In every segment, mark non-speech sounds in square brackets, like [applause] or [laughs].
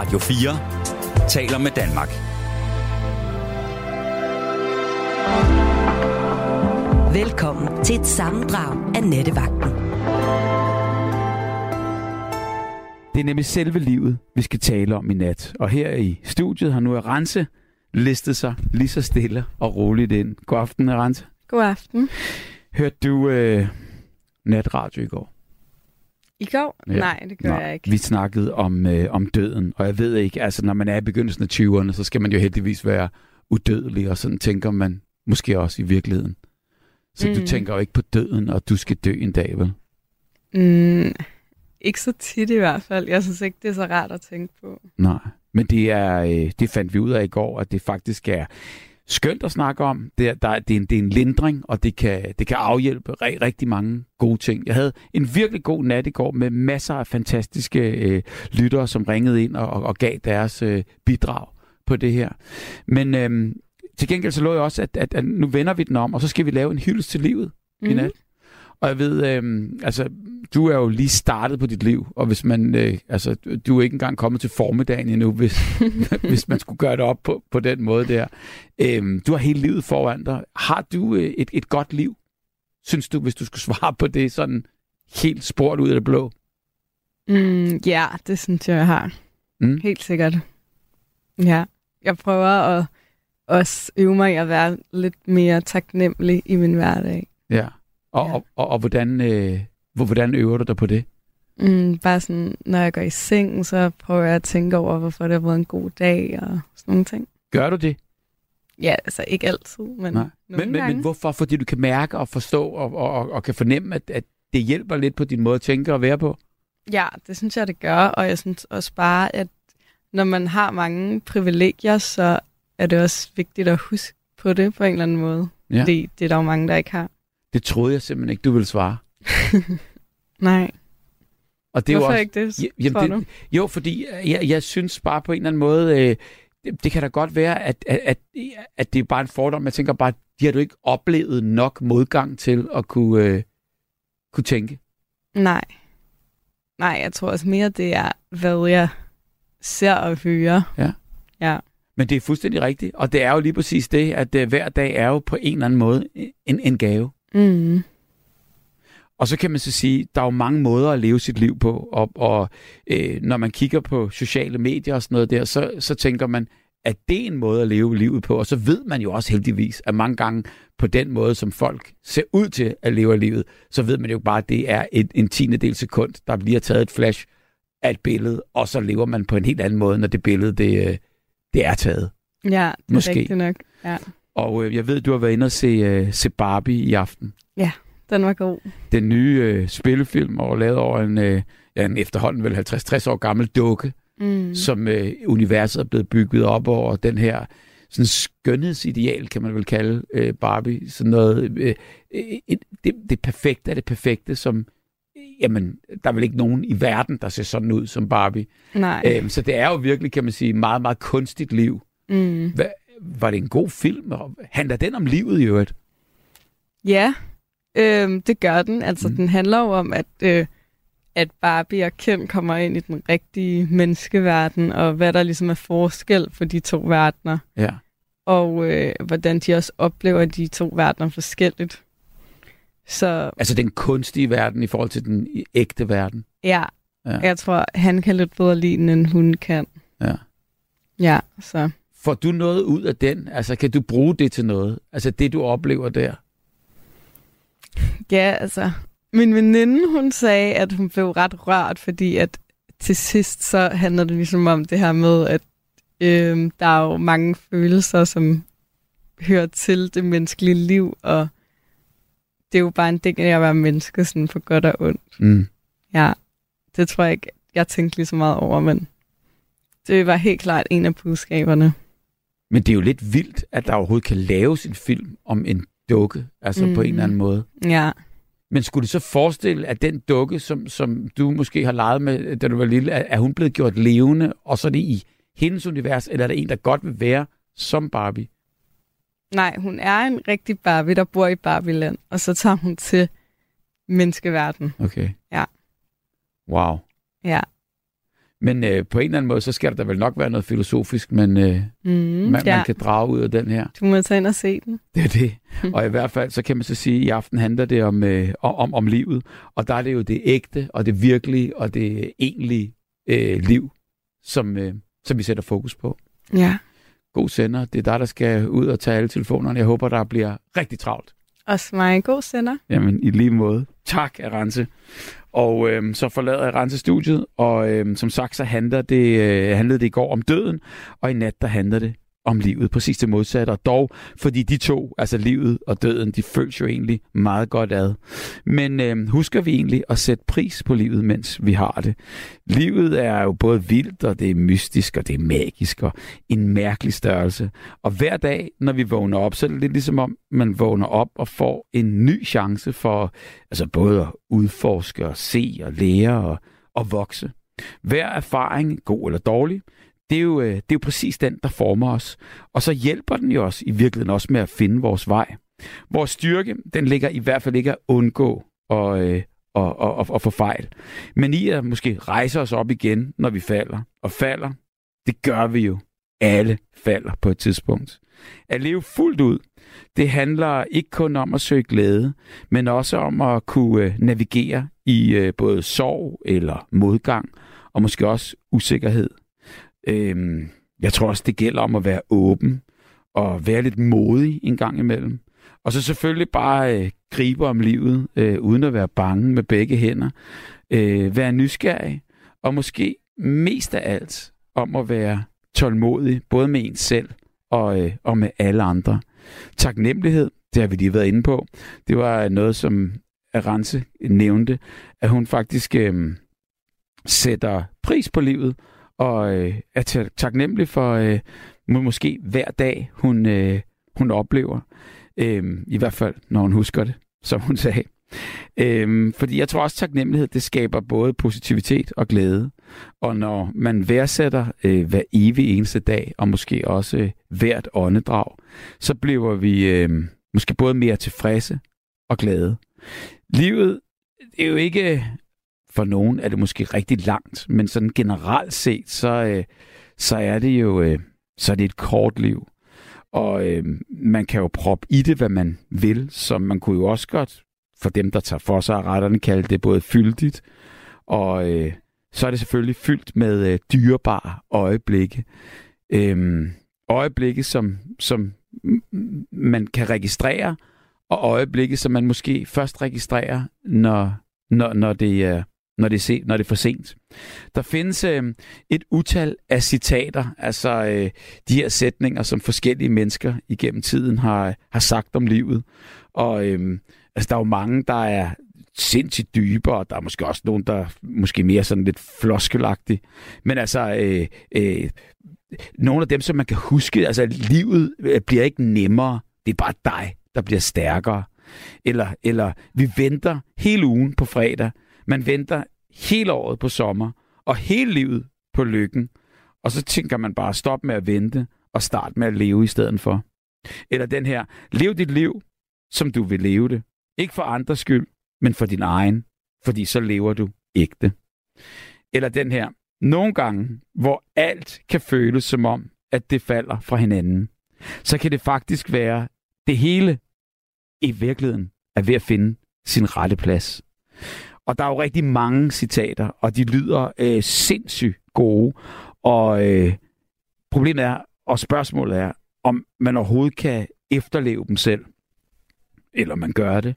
Radio 4 taler med Danmark. Velkommen til et sammendrag af Nettevagten. Det er nemlig selve livet, vi skal tale om i nat. Og her i studiet har nu Arance listet sig lige så stille og roligt ind. God aften, Arance. God aften. Hørte du øh, natradio i går? I går? Ja. Nej, det gør Nå, jeg ikke. Vi snakkede om, øh, om døden, og jeg ved ikke, altså når man er i begyndelsen af 20'erne, så skal man jo heldigvis være udødelig, og sådan tænker man måske også i virkeligheden. Så mm. du tænker jo ikke på døden, og du skal dø en dag, vel? Mm, ikke så tit i hvert fald. Jeg synes ikke, det er så rart at tænke på. Nej, men det, er, øh, det fandt vi ud af i går, at det faktisk er skønt at snakke om. Det er, der, det er, en, det er en lindring, og det kan, det kan afhjælpe rigtig, rigtig mange gode ting. Jeg havde en virkelig god nat i går med masser af fantastiske øh, lyttere, som ringede ind og, og, og gav deres øh, bidrag på det her. Men øh, til gengæld så lå jeg også, at, at, at nu vender vi den om, og så skal vi lave en hyldest til livet mm. i mhm. nat. Og jeg ved, øh, altså, du er jo lige startet på dit liv, og hvis man, øh, altså, du er ikke engang kommet til formiddagen endnu, hvis, [laughs] hvis man skulle gøre det op på, på den måde der. Øh, du har hele livet foran dig. Har du øh, et, et godt liv, synes du, hvis du skulle svare på det sådan helt spurgt ud af det blå? Mm, ja, det synes jeg, jeg har. Mm. Helt sikkert. Ja, jeg prøver at også øve mig at være lidt mere taknemmelig i min hverdag. Ja. Og, ja. og, og, og hvordan, øh, hvordan øver du dig på det? Mm, bare sådan, når jeg går i seng, så prøver jeg at tænke over, hvorfor det har været en god dag og sådan nogle ting. Gør du det? Ja, altså ikke altid, men Nej. men, men, men hvorfor? Fordi du kan mærke og forstå og, og, og, og kan fornemme, at, at det hjælper lidt på din måde at tænke og være på? Ja, det synes jeg, det gør. Og jeg synes også bare, at når man har mange privilegier, så er det også vigtigt at huske på det på en eller anden måde. Ja. Fordi det er der jo mange, der ikke har. Det troede jeg simpelthen ikke, du ville svare. [laughs] Nej. Og det Hvorfor er også, ikke det, jamen, det, Jo, fordi jeg, jeg synes bare på en eller anden måde, øh, det, det kan da godt være, at, at, at, at det er bare en fordom. Jeg tænker bare, de har du ikke oplevet nok modgang til at kunne, øh, kunne tænke? Nej. Nej, jeg tror også mere, det er, hvad jeg ser og hører. Ja. Ja. Men det er fuldstændig rigtigt, og det er jo lige præcis det, at uh, hver dag er jo på en eller anden måde en, en gave. Mm. Og så kan man så sige, der er jo mange måder at leve sit liv på, og, og øh, når man kigger på sociale medier og sådan noget der, så, så tænker man, at det er en måde at leve livet på, og så ved man jo også heldigvis, at mange gange på den måde, som folk ser ud til at leve livet, så ved man jo bare, at det er et, en tiende del sekund, der bliver taget et flash af et billede, og så lever man på en helt anden måde, når det billede det, øh, det er taget. Ja, det er Måske. rigtigt nok. Ja. Og øh, jeg ved, du har været inde og se, øh, se Barbie i aften. Ja, den var god. Den nye øh, spillefilm, og lavet over en, øh, ja, en efterhånden vel 50-60 år gammel dukke, mm. som øh, universet er blevet bygget op over den her sådan skønhedsideal, kan man vel kalde øh, Barbie. Sådan noget, øh, øh, det, det perfekte er det perfekte, som jamen, der er vel ikke nogen i verden, der ser sådan ud som Barbie. Nej. Æm, så det er jo virkelig, kan man sige, meget, meget kunstigt liv. Mm. Hva, var det en god film? Handler den om livet i øvrigt? Ja, øh, det gør den. Altså, mm. den handler jo om, at, øh, at Barbie og Ken kommer ind i den rigtige menneskeverden, og hvad der ligesom er forskel for de to verdener. Ja. Og øh, hvordan de også oplever de to verdener forskelligt. Så, altså den kunstige verden i forhold til den ægte verden? Ja, ja. jeg tror, han kan lidt bedre lide den, end hun kan. Ja. Ja, så... Får du noget ud af den? Altså, kan du bruge det til noget? Altså, det du oplever der? Ja, altså... Min veninde, hun sagde, at hun blev ret rørt, fordi at til sidst så handler det ligesom om det her med, at øh, der er jo mange følelser, som hører til det menneskelige liv, og det er jo bare en del af at være menneske, sådan for godt og ondt. Mm. Ja, det tror jeg ikke, jeg tænkte lige så meget over, men det var helt klart en af budskaberne. Men det er jo lidt vildt, at der overhovedet kan laves en film om en dukke, altså mm. på en eller anden måde. Ja. Men skulle du så forestille, at den dukke, som, som du måske har leget med, da du var lille, er, er hun blevet gjort levende, og så er det i hendes univers, eller er det en, der godt vil være som Barbie? Nej, hun er en rigtig Barbie, der bor i Barbieland, og så tager hun til menneskeverden. Okay. Ja. Wow. Ja. Men øh, på en eller anden måde, så skal der vel nok være noget filosofisk, men øh, Mm, man, ja. man kan drage ud af den her. Du må tage ind og se den. Det er det. [laughs] Og i hvert fald, så kan man så sige, at i aften handler det om, øh, om, om livet. Og der er det jo det ægte, og det virkelige, og det egentlige øh, liv, som, øh, som vi sætter fokus på. Ja. God sender. Det er dig, der skal ud og tage alle telefonerne. Jeg håber, der bliver rigtig travlt. Også mig. God sender. Jamen, i lige måde. Tak, Arance. Og øhm, så forlader jeg Rense-studiet, og øhm, som sagt, så handler det, øh, handlede det i går om døden, og i nat, der handler det om livet. Præcis det modsatte, og dog, fordi de to, altså livet og døden, de føles jo egentlig meget godt ad. Men øh, husker vi egentlig at sætte pris på livet, mens vi har det? Livet er jo både vildt, og det er mystisk, og det er magisk, og en mærkelig størrelse. Og hver dag, når vi vågner op, så er det lidt ligesom om, man vågner op og får en ny chance for altså både at udforske og se og lære og, og vokse. Hver erfaring, god eller dårlig, det er, jo, øh, det er jo præcis den, der former os. Og så hjælper den jo os i virkeligheden også med at finde vores vej. Vores styrke, den ligger i hvert fald ikke at undgå og, øh, og, og, og, og få fejl. Men i at måske rejse os op igen, når vi falder. Og falder, det gør vi jo. Alle falder på et tidspunkt. At leve fuldt ud, det handler ikke kun om at søge glæde, men også om at kunne øh, navigere i øh, både sorg eller modgang, og måske også usikkerhed. Øhm, jeg tror også, det gælder om at være åben og være lidt modig en gang imellem. Og så selvfølgelig bare øh, gribe om livet, øh, uden at være bange med begge hænder. Øh, være nysgerrig, og måske mest af alt om at være tålmodig, både med en selv og, øh, og med alle andre. Taknemmelighed, det har vi lige været inde på. Det var noget, som Arance nævnte, at hun faktisk øh, sætter pris på livet, og øh, er taknemmelig for øh, måske hver dag, hun, øh, hun oplever. Øh, I hvert fald, når hun husker det, som hun sagde. Øhm, fordi jeg tror også, taknemmelighed, det skaber både positivitet og glæde. Og når man værdsætter øh, hver evig eneste dag, og måske også øh, hvert åndedrag, så bliver vi øh, måske både mere tilfredse og glade. Livet det er jo ikke, for nogen er det måske rigtig langt, men sådan generelt set, så, øh, så er det jo øh, så er det et kort liv. Og øh, man kan jo proppe i det, hvad man vil, så man kunne jo også godt, for dem, der tager for sig af retterne, kalde det både fyldigt, og øh, så er det selvfølgelig fyldt med øh, dyrebare øjeblikke. Øh, øjeblikke, som, som man kan registrere, og øjeblikke, som man måske først registrerer, når, når, når, det, er, når, det, er se, når det er for sent. Der findes øh, et utal af citater, altså øh, de her sætninger, som forskellige mennesker igennem tiden har, har sagt om livet. Og øh, altså, der er jo mange, der er sindssygt dybe, og der er måske også nogen, der er måske mere sådan lidt floskelagtige. Men altså, øh, øh, nogle af dem, som man kan huske, altså livet øh, bliver ikke nemmere, det er bare dig, der bliver stærkere. Eller, eller vi venter hele ugen på fredag, man venter hele året på sommer, og hele livet på lykken. Og så tænker man bare, stop med at vente, og start med at leve i stedet for. Eller den her, lev dit liv, som du vil leve det. Ikke for andres skyld, men for din egen, fordi så lever du ægte. Eller den her, nogle gange, hvor alt kan føles som om, at det falder fra hinanden, så kan det faktisk være, det hele i virkeligheden er ved at finde sin rette plads. Og der er jo rigtig mange citater, og de lyder øh, sindssygt gode. Og øh, problemet er, og spørgsmålet er, om man overhovedet kan efterleve dem selv. Eller man gør det.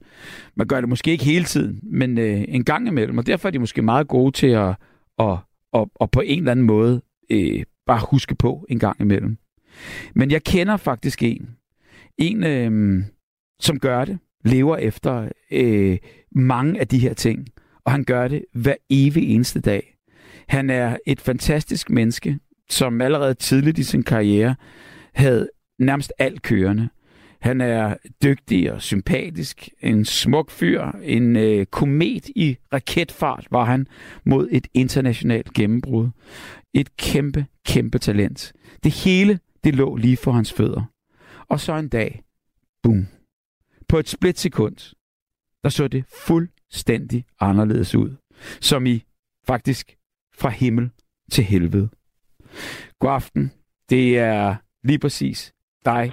Man gør det måske ikke hele tiden, men øh, en gang imellem. Og derfor er de måske meget gode til at, at, at, at på en eller anden måde øh, bare huske på en gang imellem. Men jeg kender faktisk en. En, øh, som gør det, lever efter øh, mange af de her ting. Og han gør det hver evig eneste dag. Han er et fantastisk menneske, som allerede tidligt i sin karriere havde nærmest alt kørende. Han er dygtig og sympatisk, en smuk fyr, en øh, komet i raketfart var han mod et internationalt gennembrud. Et kæmpe, kæmpe talent. Det hele, det lå lige for hans fødder. Og så en dag, boom, på et splitsekund, der så det fuldstændig anderledes ud. Som i faktisk fra himmel til helvede. God aften. Det er lige præcis dig,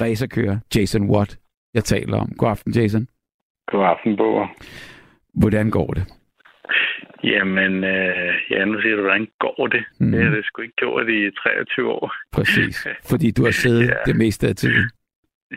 racerkører Jason Watt, jeg taler om. God aften, Jason. God aften, Bo. Hvordan går det? Jamen, øh, ja, nu siger du, hvordan går det? Mm. Det har det sgu ikke gjort i 23 år. Præcis, [laughs] fordi du har siddet ja. det meste af tiden.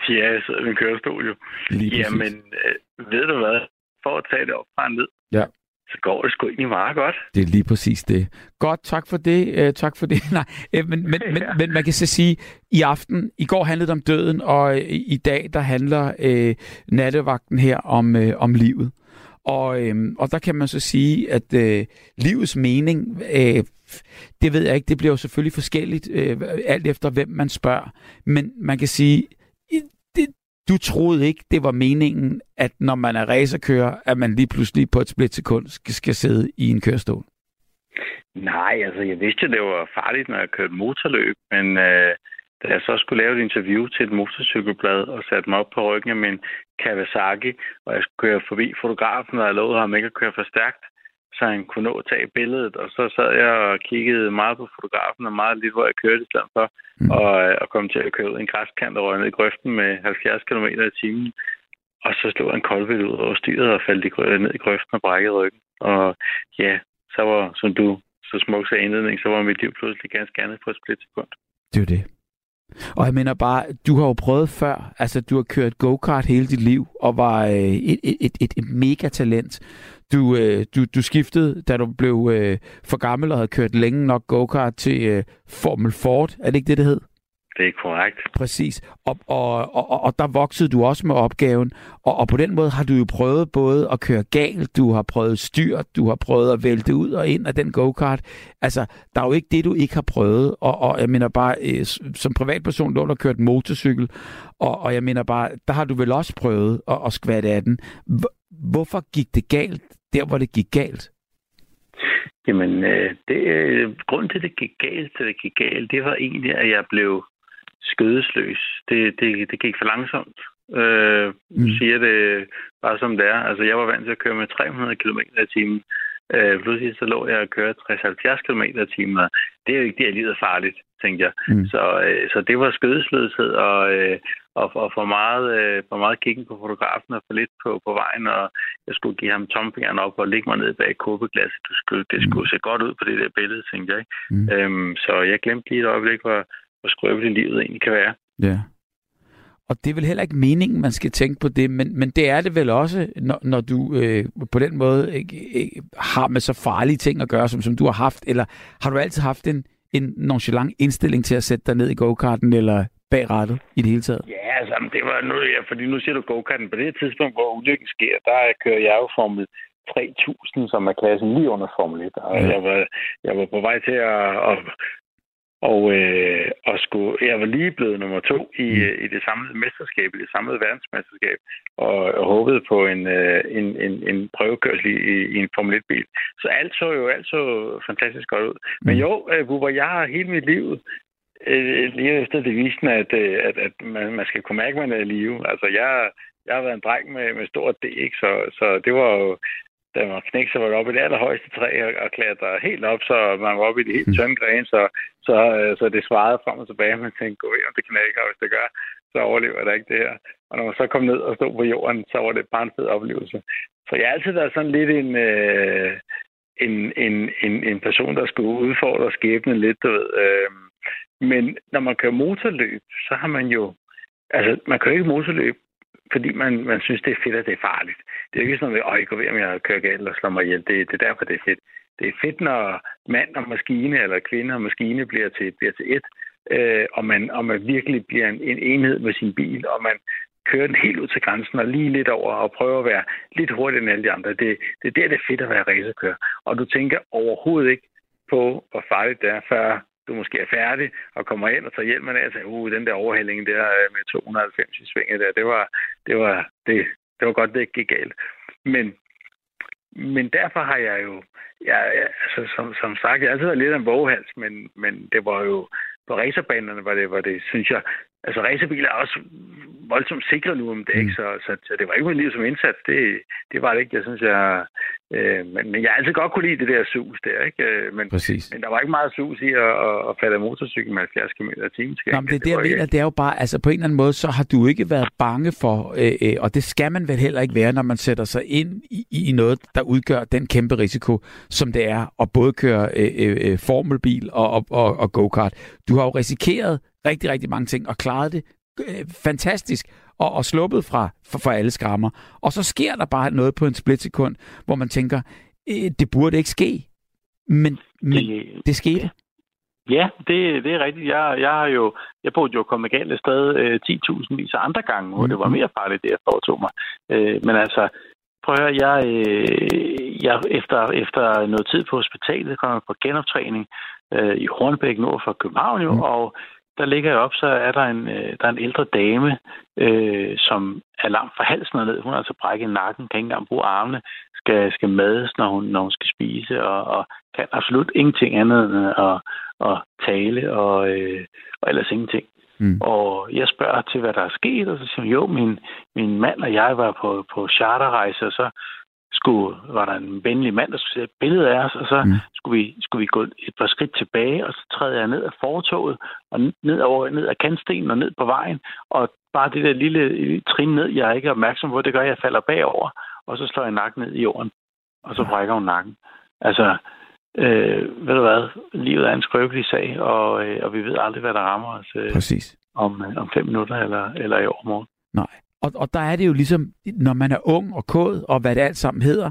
Ja, i min kørestol jo. Lige Jamen, øh, ved du hvad? For at tage det op fra ned, ja. så går det sgu egentlig meget godt. Det er lige præcis det. Godt, tak for det. Uh, tak for det. [laughs] Nej, uh, men, men, ja. men, men man kan så sige, i aften, i går handlede det om døden, og uh, i dag, der handler uh, nattevagten her om, uh, om livet. Og, øhm, og der kan man så sige, at øh, livets mening, øh, det ved jeg ikke, det bliver jo selvfølgelig forskelligt, øh, alt efter hvem man spørger. Men man kan sige, du troede ikke, det var meningen, at når man er racerkører, at man lige pludselig på et splitsekund skal, sidde i en kørestol. Nej, altså jeg vidste, det var farligt, når jeg kørte motorløb, men øh, da jeg så skulle lave et interview til et motorcykelblad og satte mig op på ryggen af min Kawasaki, og jeg skulle køre forbi fotografen, og jeg lovede ham ikke at køre for stærkt, så han kunne nå at tage billedet. Og så sad jeg og kiggede meget på fotografen og meget lidt, hvor jeg kørte i stedet for, mm. og, og kom til at køre ud i en græskant og røg ned i grøften med 70 km i timen. Og så slog en koldvild ud over styret og faldt i, ned i grøften og brækkede ryggen. Og ja, så var, som du så smukt sagde indledning, så var mit liv pludselig ganske andet på et splitsekund. Det er det. Og jeg mener bare, du har jo prøvet før, altså du har kørt go-kart hele dit liv, og var øh, et, et, et, et, et mega talent. Du, øh, du, du skiftede, da du blev øh, for gammel og havde kørt længe nok go-kart til øh, Formel Ford. Er det ikke det, det hed? Det er korrekt. Præcis. Og, og, og, og der voksede du også med opgaven. Og, og på den måde har du jo prøvet både at køre galt, du har prøvet styr, du har prøvet at vælte ud og ind af den go-kart. Altså, der er jo ikke det, du ikke har prøvet. Og, og jeg mener bare, øh, som privatperson, du har kørt motorcykel. Og, og jeg mener bare, der har du vel også prøvet at, at skvatte af den. Hvorfor gik det galt, der hvor det gik galt? Jamen, øh, det, øh, grunden til, at det gik galt, til det gik galt, det var egentlig, at jeg blev skødesløs. Det, det, det gik for langsomt. Øh, mm. siger det bare som det er. Altså, jeg var vant til at køre med 300 km i timen. Øh, pludselig så lå jeg og køre 60-70 km i timen. Det er jo ikke det, at livet er farligt, tænkte jeg. Mm. Så, øh, så det var skødesløshed og, øh, og, og for, meget, øh, for meget kiggen på fotografen og for lidt på, på vejen. Og jeg skulle give ham tomfingeren op og lægge mig ned bag kåbeglasset. Du skulle, det skulle mm. se godt ud på det der billede, tænkte jeg. Mm. Øhm, så jeg glemte lige et øjeblik, hvor, hvor skrøbeligt livet egentlig kan være. Ja. Og det er vel heller ikke meningen, man skal tænke på det, men, men det er det vel også, når, når du øh, på den måde ikke, ikke har med så farlige ting at gøre, som, som du har haft, eller har du altid haft en, en nonchalant indstilling til at sætte dig ned i go-karten, eller bag rattet i det hele taget? Ja, altså, det var nu, ja, fordi nu siger du go-karten. På det tidspunkt, hvor ulykken sker, der kører jeg jo Formel 3000, som er klassen lige under Formel 1. Og ja. jeg, var, jeg var på vej til at, at og, øh, og skulle, jeg var lige blevet nummer to i, mm. I det samlede mesterskab, i det samlede verdensmesterskab, og, og håbede på en, øh, en, en, en prøvekørsel i, i en Formel 1-bil. Så alt så jo alt så fantastisk godt ud. Mm. Men jo, øh, hvor jeg har hele mit liv øh, lige efter devisen, at, øh, at, at man, man skal kunne mærke, at man er i live. Altså, jeg, jeg har været en dreng med, med stort D, ikke? Så, så det var jo da man var knæk, så var det oppe i det allerhøjeste træ og, og klatre helt op, så man var oppe i de helt mm. tynde grene, så, så, øh, så det svarede frem og tilbage. Man tænkte, gå om det knækker, og hvis det gør, så overlever det ikke det her. Og når man så kom ned og stod på jorden, så var det bare en fed oplevelse. Så jeg har altid været sådan lidt en, øh, en, en, en, en person, der skulle udfordre skæbnen lidt, du ved. Øh, men når man kører motorløb, så har man jo... Altså, man kører ikke motorløb fordi man, man synes, det er fedt, at det er farligt. Det er ikke sådan noget, at jeg går ved, om jeg kører galt og slår mig ihjel. Det, det er derfor, det er fedt. Det er fedt, når mand og maskine, eller kvinde og maskine bliver til, bliver til et, øh, og, man, og man virkelig bliver en, en enhed med sin bil, og man kører den helt ud til grænsen og lige lidt over og prøver at være lidt hurtigere end alle de andre. Det, det er der, det er fedt at være racerkører. Og du tænker overhovedet ikke på, hvor farligt det er, før du måske er færdig og kommer ind og tager hjelmen af og siger, uh, den der overhældning der øh, med 290 i svinget der, det var, det var, det, det var godt, det ikke gik galt. Men, men derfor har jeg jo, jeg, altså, som, som sagt, jeg har altid været lidt af en våghals, men, men det var jo på racerbanerne, var det, var det, synes jeg, altså racerbiler er også voldsomt sikre nu om det, ikke? Så, så, så det var ikke mit liv som indsats. Det, det var det ikke. Jeg synes, jeg... Øh, men, men jeg har altid godt kunne lide det der sus der, ikke? Øh, men, Præcis. men der var ikke meget sus i at, at, at falde af med 70 km i timen. Nå, men det det, jeg mener, det er jo bare, altså på en eller anden måde, så har du ikke været bange for, øh, øh, og det skal man vel heller ikke være, når man sætter sig ind i, i noget, der udgør den kæmpe risiko, som det er at både køre øh, øh, øh formelbil og, og, og, og go-kart. Du har jo risikeret rigtig, rigtig mange ting og klaret det øh, fantastisk og, og sluppet fra for, for alle skrammer. Og så sker der bare noget på en splitsekund, hvor man tænker, øh, det burde ikke ske. Men, men det, det skete. Ja, det, det er rigtigt. Jeg, jeg har jo, jeg burde jo komme galt sted øh, 10.000 vis af andre gange, hvor det var mhm. mere farligt, det jeg foretog mig. Øh, men altså, prøv at høre, jeg, øh, jeg efter, efter noget tid på hospitalet kom jeg på genoptræning øh, i Hornbæk nord for København jo, mm. og der ligger jeg op, så er der en, øh, der er en ældre dame, øh, som er langt fra halsen og ned. Hun har altså brækket nakken, kan ikke engang bruge armene, skal, skal mades, når hun, når hun skal spise, og, og kan absolut ingenting andet end at, at tale, og, øh, og ellers ingenting. Mm. Og jeg spørger til, hvad der er sket, og så siger hun, jo, min, min mand og jeg var på, på charterrejse, og så skulle, var der en venlig mand, der skulle se et billede af os, og så mm. skulle, vi, skulle vi gå et par skridt tilbage, og så træder jeg ned af fortoget, og ned, over, ned af kantstenen og ned på vejen, og bare det der lille trin ned, jeg er ikke opmærksom på, det gør, at jeg falder bagover, og så slår jeg nakken ned i jorden, og så brækker hun nakken. Altså, øh, ved du hvad, livet er en skrøbelig sag, og, øh, og vi ved aldrig, hvad der rammer os øh, Præcis. Om, øh, om fem minutter eller, eller i overmorgen. Nej. Og, og der er det jo ligesom, når man er ung og kod, og hvad det alt sammen hedder,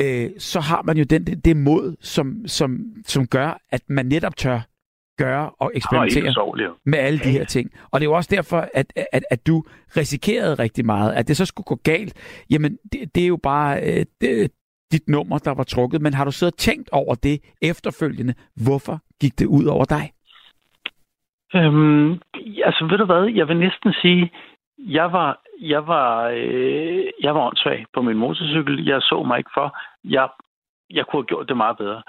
øh, så har man jo den, det, det mod, som, som, som gør, at man netop tør gøre og eksperimentere med alle de her ting. Og det er jo også derfor, at, at, at du risikerede rigtig meget. At det så skulle gå galt, jamen det, det er jo bare øh, det, dit nummer, der var trukket. Men har du siddet og tænkt over det efterfølgende? Hvorfor gik det ud over dig? Øhm, altså ved du hvad, jeg vil næsten sige, jeg var, jeg var, øh, jeg var åndssvag på min motorcykel. Jeg så mig ikke for. Jeg, jeg kunne have gjort det meget bedre.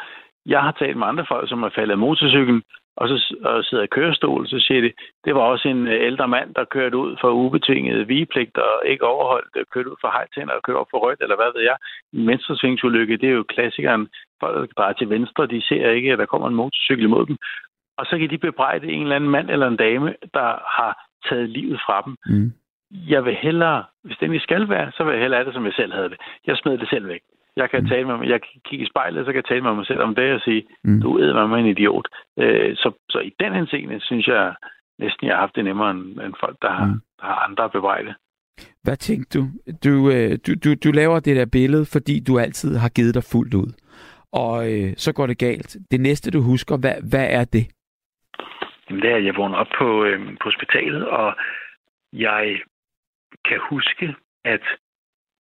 Jeg har talt med andre folk, som har faldet af motorcyklen, og så og sidder i kørestol, så siger de, det var også en øh, ældre mand, der kørte ud for ubetinget vigepligt og ikke overholdt, øh, kørte ud for hejtænder og kørte op for rødt, eller hvad ved jeg. En venstresvingsulykke, det er jo klassikeren. Folk, der drejer til venstre, de ser ikke, at der kommer en motorcykel imod dem. Og så kan de bebrejde en eller anden mand eller en dame, der har taget livet fra dem. Mm jeg vil hellere, hvis det ikke skal være, så vil jeg hellere have det, som jeg selv havde det. Jeg smed det selv væk. Jeg kan mm. tale med mig, jeg kan kigge i spejlet, så kan jeg tale med mig selv om det og sige, mm. du er mig en idiot. Øh, så, så i den henseende synes jeg næsten, jeg har haft det nemmere end, end folk, der har, mm. der har andre bebrejde. Hvad tænkte du? Du, øh, du, du? du laver det der billede, fordi du altid har givet dig fuldt ud. Og øh, så går det galt. Det næste, du husker, hvad, hvad er det? Jamen, det er, at jeg vågner op på, øh, på hospitalet, og jeg kan huske, at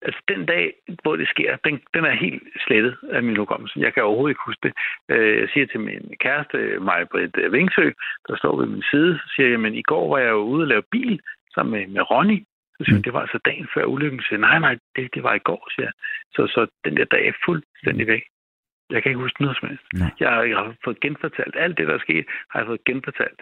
altså, den dag, hvor det sker, den, den er helt slettet af min hukommelse. Jeg kan overhovedet ikke huske det. Øh, jeg siger til min kæreste, Maja Britt Vingsø, der står ved min side, så siger jeg, men i går var jeg jo ude og lave bil sammen med, med Ronny. Så siger mm. det var altså dagen før ulykken. Så siger nej, nej, det, det var i går, siger jeg. Så, så den der dag er fuldstændig væk. Jeg kan ikke huske noget som helst. Jeg, jeg har fået genfortalt. Alt det, der er sket, har jeg fået genfortalt.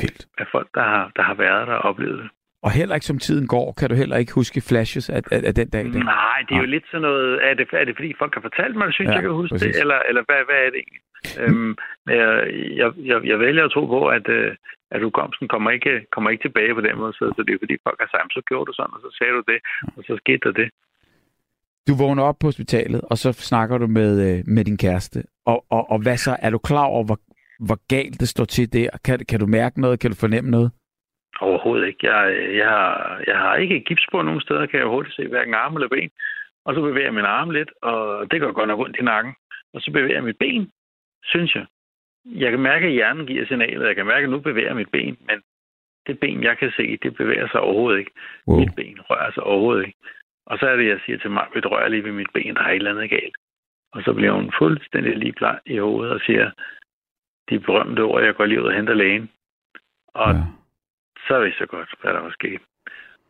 Vildt. Af folk, der har, der har været der og oplevet det. Og heller ikke som tiden går, kan du heller ikke huske flashes af, af, af den dag? Der. Nej, det er jo lidt sådan noget... Er det, er det fordi folk har fortalt mig, at synes, ja, jeg kan huske præcis. det? Eller, eller hvad, hvad er det egentlig? øhm, jeg, jeg, jeg, jeg vælger at tro på, at, øh, at hukommelsen kommer ikke, kommer ikke tilbage på den måde. Så, så det er fordi folk har sagt, så gjorde du sådan, og så sagde du det, og så skete der det. Du vågner op på hospitalet, og så snakker du med, øh, med din kæreste. Og, og, og hvad så? Er du klar over, hvor, hvor galt det står til der? Kan, kan du mærke noget? Kan du fornemme noget? Overhovedet ikke. Jeg, jeg, har, jeg har ikke gips på nogen steder, kan jeg hurtigt se, hverken arm eller ben. Og så bevæger jeg min arm lidt, og det går godt nok rundt i nakken. Og så bevæger jeg mit ben, synes jeg. Jeg kan mærke, at hjernen giver signalet. Jeg kan mærke, at nu bevæger mit ben, men det ben, jeg kan se, det bevæger sig overhovedet ikke. Wow. Mit ben rører sig overhovedet ikke. Og så er det, jeg siger til mig, at rører lige ved mit ben, der er et eller andet galt. Og så bliver hun fuldstændig lige bleg i hovedet og siger, de berømte ord, jeg går lige ud og henter lægen. Og ja så vidste jeg godt, hvad der var sket.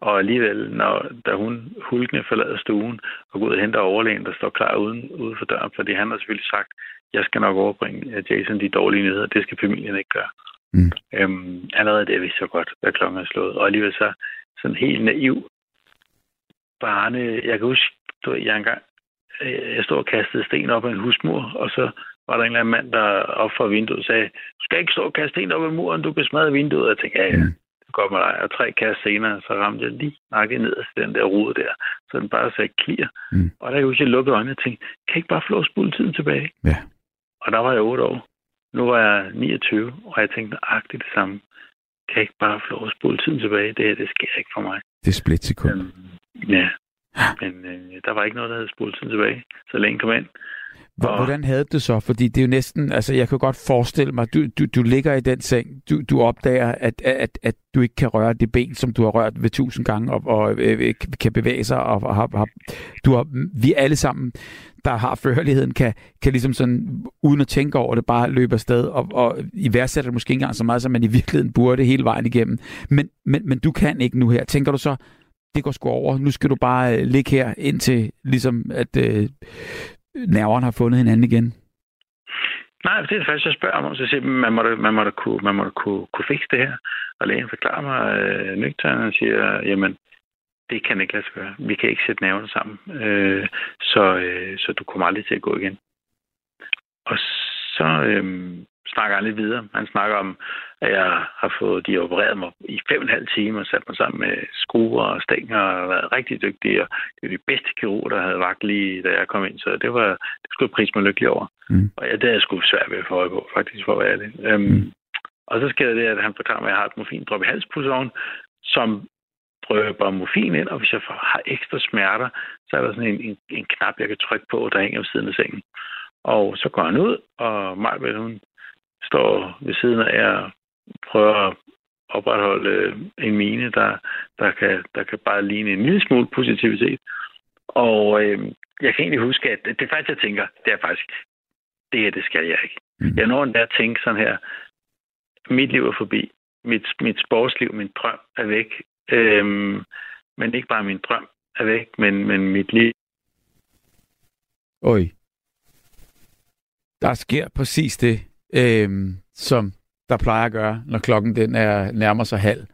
Og alligevel, når, da hun hulkende forlader stuen og går ud og henter overlægen, der står klar uden, ude for døren, fordi han har selvfølgelig sagt, jeg skal nok overbringe Jason de dårlige nyheder, det skal familien ikke gøre. Mm. Øhm, allerede det vidste jeg godt, hvad klokken er slået. Og alligevel så sådan helt naiv barne. Jeg kan huske, du jeg engang øh, jeg stod og kastede sten op ad en husmur, og så var der en eller anden mand, der op fra vinduet sagde, du skal ikke stå og kaste sten op ad muren, du kan smadre vinduet. Og jeg tænkte, ja, ja, Mm. det går med dig. Og tre kast senere, så ramte jeg lige nakket ned til den der rude der, så den bare sagde klier. Mm. Og der kan jeg huske, jeg lukkede øjnene og tænkte, kan jeg ikke bare at spole tiden tilbage? Ja. Og der var jeg 8 år. Nu var jeg 29, og jeg tænkte nøjagtigt det samme. Kan ikke bare få lov at spole tiden tilbage? Det her, det sker ikke for mig. Det er splitsekund. Øhm, ja. Men øh, der var ikke noget, der hed spole tiden tilbage, så længe kom ind. Hvordan havde du det så? Fordi det er jo næsten, altså jeg kan godt forestille mig, du, du, du ligger i den seng, du, du opdager, at, at, at du ikke kan røre det ben, som du har rørt ved tusind gange, og, og øh, kan bevæge sig, og, og har, har, du har, vi alle sammen, der har førligheden, kan, kan ligesom sådan, uden at tænke over det, bare løbe afsted, og, og i værdsætter det måske ikke engang så meget, som man i virkeligheden burde hele vejen igennem. Men, men, men du kan ikke nu her. Tænker du så, det går sgu over, nu skal du bare øh, ligge her, indtil ligesom, at øh, nerverne har fundet hinanden igen? Nej, det er det faktisk, jeg spørger om. Så siger jeg, man må da, man må da, kunne, man må da kunne, kunne fikse det her. Og lægen forklarer mig øh, nøgteren og siger, jamen, det kan ikke lade sig gøre. Vi kan ikke sætte nerverne sammen. Øh, så, øh, så du kommer aldrig til at gå igen. Og så øh, snakker han lidt videre. Han snakker om, at jeg har fået de opereret mig i fem og en halv time og sat mig sammen med skruer og stænger og været rigtig dygtig. Og det er de bedste kirurger, der havde vagt lige, da jeg kom ind. Så det var det skulle jeg prise mig lykkelig over. Mm. Og ja, det er jeg sgu svært ved at få øje på, faktisk, for at være ærlig. Øhm, Mm. Og så sker det, at han forklarer mig, at jeg har et morfindrop i halspulsåren, som drøber morfin ind, og hvis jeg får- har ekstra smerter, så er der sådan en, en, en knap, jeg kan trykke på, der hænger ved siden af sengen. Og så går han ud, og Majbeth, hun står ved siden af og prøver at opretholde øh, en mine, der, der, kan, der kan bare ligne en lille smule positivitet. Og øh, jeg kan egentlig huske, at det, det faktisk, jeg tænker, det er faktisk, det her, det skal jeg ikke. Mm. Jeg når endda at tænke sådan her, mit liv er forbi. Mit, mit sportsliv, min drøm er væk. Øhm, men ikke bare min drøm er væk, men, men mit liv. Oj. Der sker præcis det, øh, som der plejer at gøre, når klokken den er nærmer sig halv.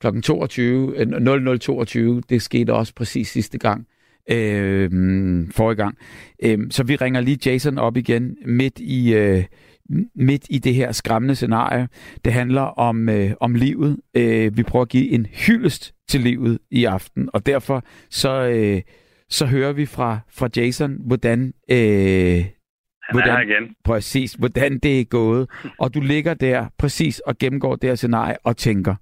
Klokken 22, 0022, øh, det skete også præcis sidste gang, øh, forrige gang. Øh, så vi ringer lige Jason op igen midt i, øh, midt i det her skræmmende scenarie. Det handler om, øh, om livet. Øh, vi prøver at give en hyldest til livet i aften, og derfor så, øh, så hører vi fra, fra Jason, hvordan, øh, Hvordan? er igen. præcis, hvordan det er gået. Og du ligger der præcis og gennemgår det her scenarie og tænker,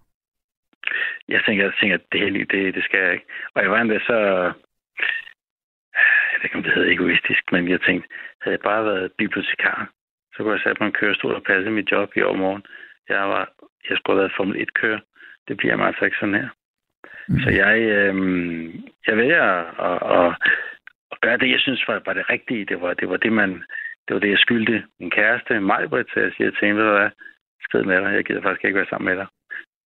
Jeg tænker, jeg tænker, det her liv, det, det skal jeg ikke. Og jeg var endda så... Jeg ved ikke, om det hedder egoistisk, men jeg tænkte, havde jeg bare været bibliotekar, så kunne jeg sætte mig en kørestol og passe mit job i overmorgen. Jeg, var, jeg skulle have været Formel 1-kører. Det bliver mig altså ikke sådan her. Mm. Så jeg, øh, jeg vælger at, at, at gøre det, jeg synes var, var det rigtige. Det var, det var det, man, det var det, jeg skyldte min kæreste, Majbrit, så jeg siger til hende, ved du hvad, skrid med dig, jeg gider faktisk ikke være sammen med dig.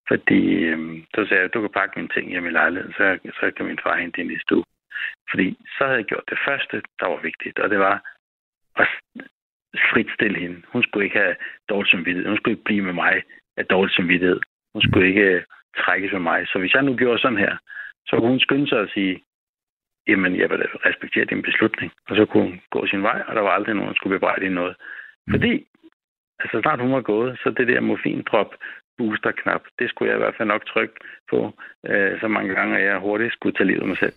Fordi øh, så sagde, jeg, du kan pakke mine ting hjem i lejligheden, så, så kan min far hente det i næste uge. Fordi så havde jeg gjort det første, der var vigtigt, og det var at fritstille hende. Hun skulle ikke have dårlig samvittighed. Hun skulle ikke blive med mig af dårlig samvittighed. Hun skulle ikke øh, trækkes med mig. Så hvis jeg nu gjorde sådan her, så kunne hun skynde sig at sige, jamen, jeg vil respektere din beslutning. Og så kunne hun gå sin vej, og der var aldrig nogen, der skulle bebrejde noget. Fordi, altså snart hun var gået, så det der morfindrop booster-knap, det skulle jeg i hvert fald nok trykke på øh, så mange gange, at jeg hurtigt skulle tage livet af mig selv.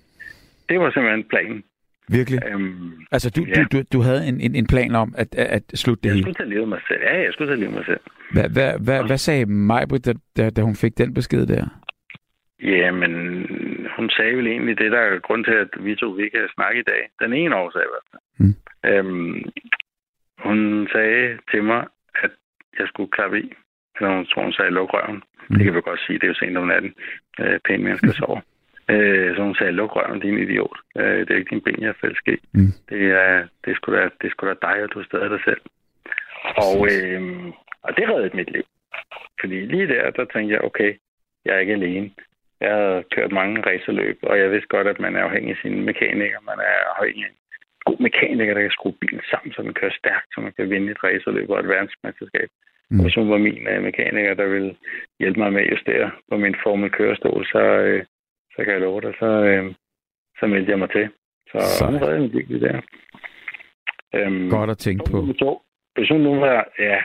Det var simpelthen planen. virkelig. Øhm, Altså, du, ja. du, du, du havde en, en, en plan om at, at, at slutte det jeg hele. skulle tage livet af mig selv. Ja, jeg skulle tage livet af mig selv. Hvad, hvad, hvad, hvad sagde Majbrit, da, da, da hun fik den besked der? Jamen, hun sagde vel egentlig det, der er grund til, at vi to vi kan snakke i dag. Den ene årsag i hvert fald. Mm. Øhm, hun sagde til mig, at jeg skulle klappe i. Eller hun tror, hun sagde, luk røven. Mm. Det kan vi godt sige, det er jo sent om natten. Øh, pæne mennesker sover. Øh, så hun sagde, luk røven, din idiot. Øh, det er ikke din ben, jeg fælles. Mm. Det er, det er sgu da, det er sgu da dig, og du er stadig dig selv. Og, øh, og det reddede mit liv. Fordi lige der, der tænkte jeg, okay, jeg er ikke alene. Jeg har kørt mange racerløb, og jeg vidste godt, at man er afhængig af sine mekanikere. Man er afhængig af god mekaniker, der kan skrue bilen sammen, så den kører stærkt, så man kan vinde et racerløb og et verdensmesterskab. Mm. Hvis hun var min uh, mekaniker, der ville hjælpe mig med at justere på min formel kørestol, så, uh, så kan jeg love dig, så, uh, så meldte jeg mig til. Så, så. hun redde en virkelig der. Um, Godt at tænke på. To, hvis hun nu var, ja,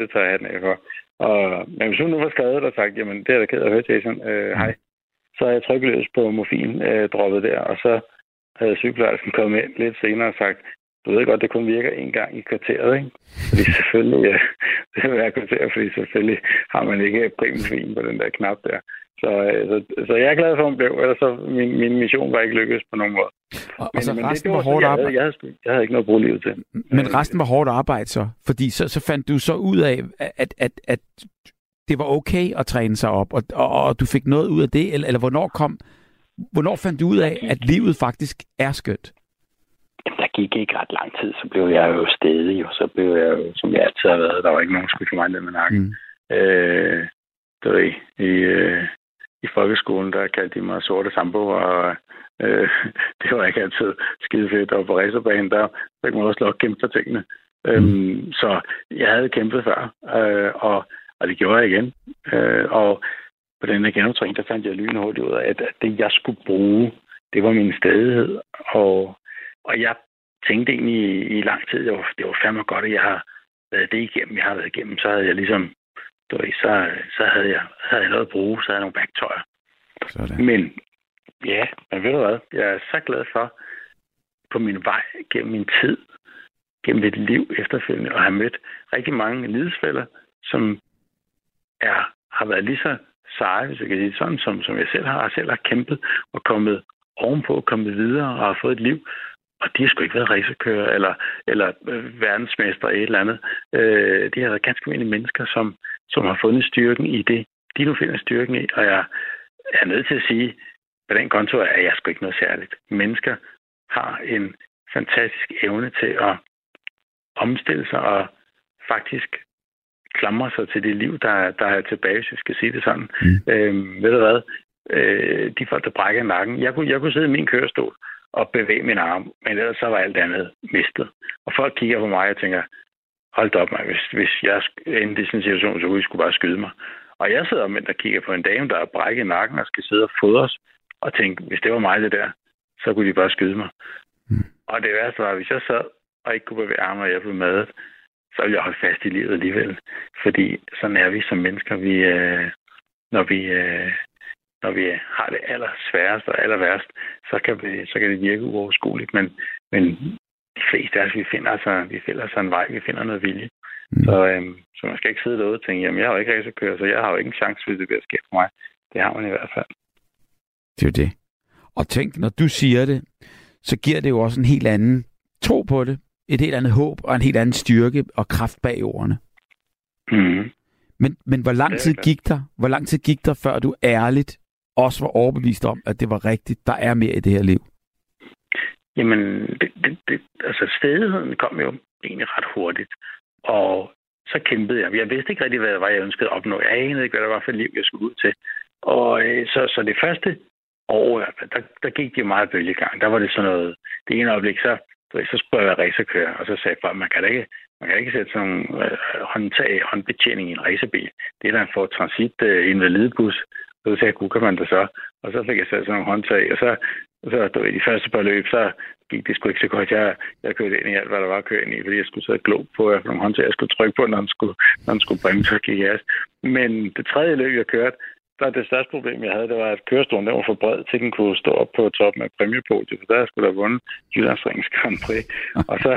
det tager jeg den af for. Og, men hvis hun nu var skadet og sagt, jamen det er da ked af at høre, Jason, øh, hej, så er jeg trykløs på morfin øh, droppet der, og så havde sygeplejersken kommet ind lidt senere og sagt, du ved godt, det kun virker en gang i kvarteret, ikke? Fordi [laughs] selvfølgelig, ja, [laughs] det vil være kvarter, fordi selvfølgelig har man ikke primfin på den der knap der. Så, øh, så, så jeg er glad for, at hun blev, ellers så min, min mission var ikke lykkedes på nogen måde. Og, men, og så men resten det, det var, var hårdt arbejde? Jeg jeg, havde, jeg havde ikke noget at bruge livet til. Men resten var hårdt arbejde så? Fordi så, så fandt du så ud af, at, at, at det var okay at træne sig op, og, og, og du fik noget ud af det, eller, eller hvornår kom, hvornår fandt du ud af, at livet faktisk er skønt? der gik ikke ret lang tid, så blev jeg jo stedig, og så blev jeg jo, som jeg altid har været, der var ikke nogen, der skulle få mig med nakken. Mm. Øh, det var i, i, øh, i folkeskolen, der kaldte de mig sorte sambo, og øh, [laughs] det var ikke altid skide fedt. Og på racerbanen, der fik man også lov at kæmpe for tingene. Mm. Øhm, så jeg havde kæmpet før, øh, og, og det gjorde jeg igen. Øh, og på den her genoptræning, der fandt jeg lynhurtigt ud af, at, det, jeg skulle bruge, det var min stedighed. Og, og jeg tænkte egentlig i, i lang tid, det var, det var fandme godt, at jeg har været det igennem, jeg har været igennem. Så havde jeg ligesom du ved, så, så havde, jeg, havde jeg noget at bruge, så havde jeg nogle værktøjer. Sådan. Men ja, men ved du hvad, jeg er så glad for på min vej gennem min tid, gennem mit liv efterfølgende, og have mødt rigtig mange lidesfælder, som er, har været lige så seje, hvis jeg kan sige sådan, som, som jeg selv har. og selv har kæmpet og kommet ovenpå, kommet videre og har fået et liv, og de har sgu ikke været racerkører eller, eller øh, verdensmester eller et eller andet. Øh, de har været ganske almindelige mennesker, som, som har fundet styrken i det, de nu finder styrken i. Og jeg er nødt til at sige, på den konto er jeg sgu ikke noget særligt. Mennesker har en fantastisk evne til at omstille sig og faktisk klamre sig til det liv, der, der er tilbage, hvis jeg skal sige det sådan. Mm. Øhm, ved du hvad? Øh, de folk, der brækker nakken. Jeg kunne, jeg kunne sidde i min kørestol og bevæge min arm, men ellers så var alt andet mistet. Og folk kigger på mig og tænker, hold op mig, hvis, hvis jeg endte i sådan en situation, så kunne I skulle bare skyde mig. Og jeg sidder med og kigger på en dame, der er brækket i nakken og skal sidde og fodres, og tænke, hvis det var mig det der, så kunne de bare skyde mig. Mm. Og det værste var, hvis jeg sad og ikke kunne bevæge arme, og jeg blev madet, så ville jeg holde fast i livet alligevel. Fordi sådan er vi som mennesker. Vi, øh, når vi øh, når vi har det aller sværest og aller værst, så kan, vi, så kan det virke uoverskueligt. Men, men de fleste af os, vi finder, altså, vi finder altså en vej, vi finder noget vilje. Mm. Så, øhm, så man skal ikke sidde derude og tænke, jamen jeg har jo ikke racerkører, så jeg har jo ikke en chance, hvis det bliver ske for mig. Det har man i hvert fald. Det er jo det. Og tænk, når du siger det, så giver det jo også en helt anden tro på det, et helt andet håb og en helt anden styrke og kraft bag ordene. Mm. Men, men hvor lang tid gik der? Hvor lang tid gik der, før du ærligt også var overbevist om, at det var rigtigt. Der er mere i det her liv. Jamen, det, det, det, altså stedigheden kom jo egentlig ret hurtigt. Og så kæmpede jeg. Jeg vidste ikke rigtig, hvad det var, jeg ønskede at opnå. Jeg anede ikke, hvad det var for et liv, jeg skulle ud til. Og øh, så, så det første år, der, der gik det jo meget bølgegang. Der var det sådan noget, det ene øjeblik, så, så skulle jeg være racerkører, og så sagde jeg, man kan da ikke, man kan ikke sætte sådan en øh, håndtag, håndbetjening i en racerbil. Det er der en Transit øh, invalidebus, så sagde jeg, kan man da så? Og så fik jeg sat sådan nogle håndtag, og så, så du, i de første par løb, så gik det sgu ikke så godt. Jeg, jeg kørte ind i alt, hvad der var at køre ind i, fordi jeg skulle sidde og glo på, hvad nogle håndtag jeg skulle trykke på, når den skulle, når den skulle bringe så gik jeg. Men det tredje løb, jeg kørte, der det største problem, jeg havde, det var, at kørestolen den var for bred til, den kunne stå op på toppen af præmiepodiet, for der skulle der vundet Jyllandsringens Grand Prix. [laughs] og, så,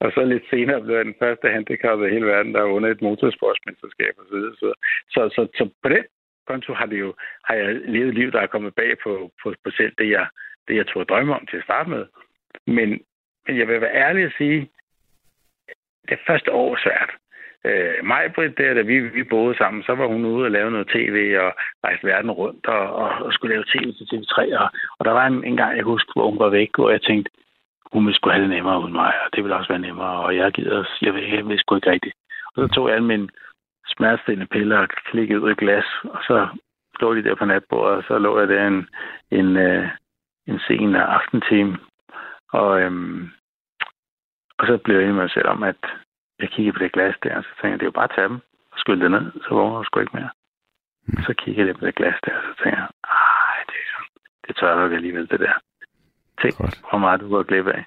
og så lidt senere blev jeg den første handicap i hele verden, der vundet et motorsportsmesterskab og så. Så, så, så, på den konto har, det jo, har jeg levet et liv, der er kommet bag på, på, på selv det, jeg, det, jeg tog drømme om til at starte med. Men, men jeg vil være ærlig at sige, det første år var svært. Øh, Majbrit, der, da vi, vi boede sammen, så var hun ude og lave noget tv og rejste verden rundt og, og, og skulle lave tv til TV3. Og, og der var en, en gang, jeg husker, hvor hun var væk, og jeg tænkte, hun ville skulle have det nemmere uden mig, og det ville også være nemmere, og jeg gider, jeg ved, jeg ved sgu ikke rigtigt. Og så tog jeg alle mine smertestillende piller og klikkede ud i glas, og så lå de der på natbordet, og så lå jeg der en, en, øh, en sen aftentime. Og, øhm, Og så blev jeg enig med mig selv om, at jeg kiggede på det glas der, og så tænkte jeg, det er jo bare at tage dem og skylle det ned, så vågner du sgu ikke mere. Og så kiggede jeg på det glas der, og så tænkte jeg, ej, det, er det tør jeg nok alligevel, det der. Tænk, Godt. hvor meget du går glip af.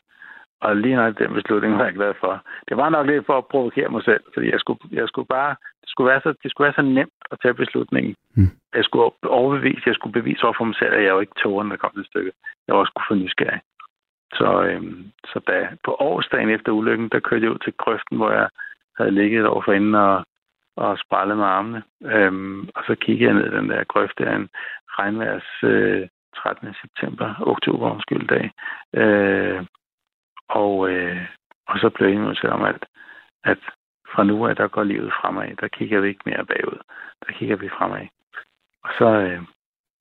Og lige nok den beslutning var jeg glad for. Det var nok lidt for at provokere mig selv, fordi jeg skulle, jeg skulle bare, det skulle, være så, det skulle være så nemt at tage beslutningen. Mm. Jeg skulle overbevise, jeg skulle bevise over for mig selv, at jeg jo ikke når der kom til stykke. Jeg var også kunne få nysgerrig. Så, øhm, så da, på årsdagen efter ulykken, der kørte jeg ud til grøften, hvor jeg havde ligget et år forinden og, og sprællet med armene. Øhm, og så kiggede jeg ned i den der grøft der en regnværs øh, 13. september, oktober undskyld dag. Øh, og, øh, og så blev jeg selv om, at, at fra nu af, der går livet fremad. Der kigger vi ikke mere bagud. Der kigger vi fremad. Og så, øh,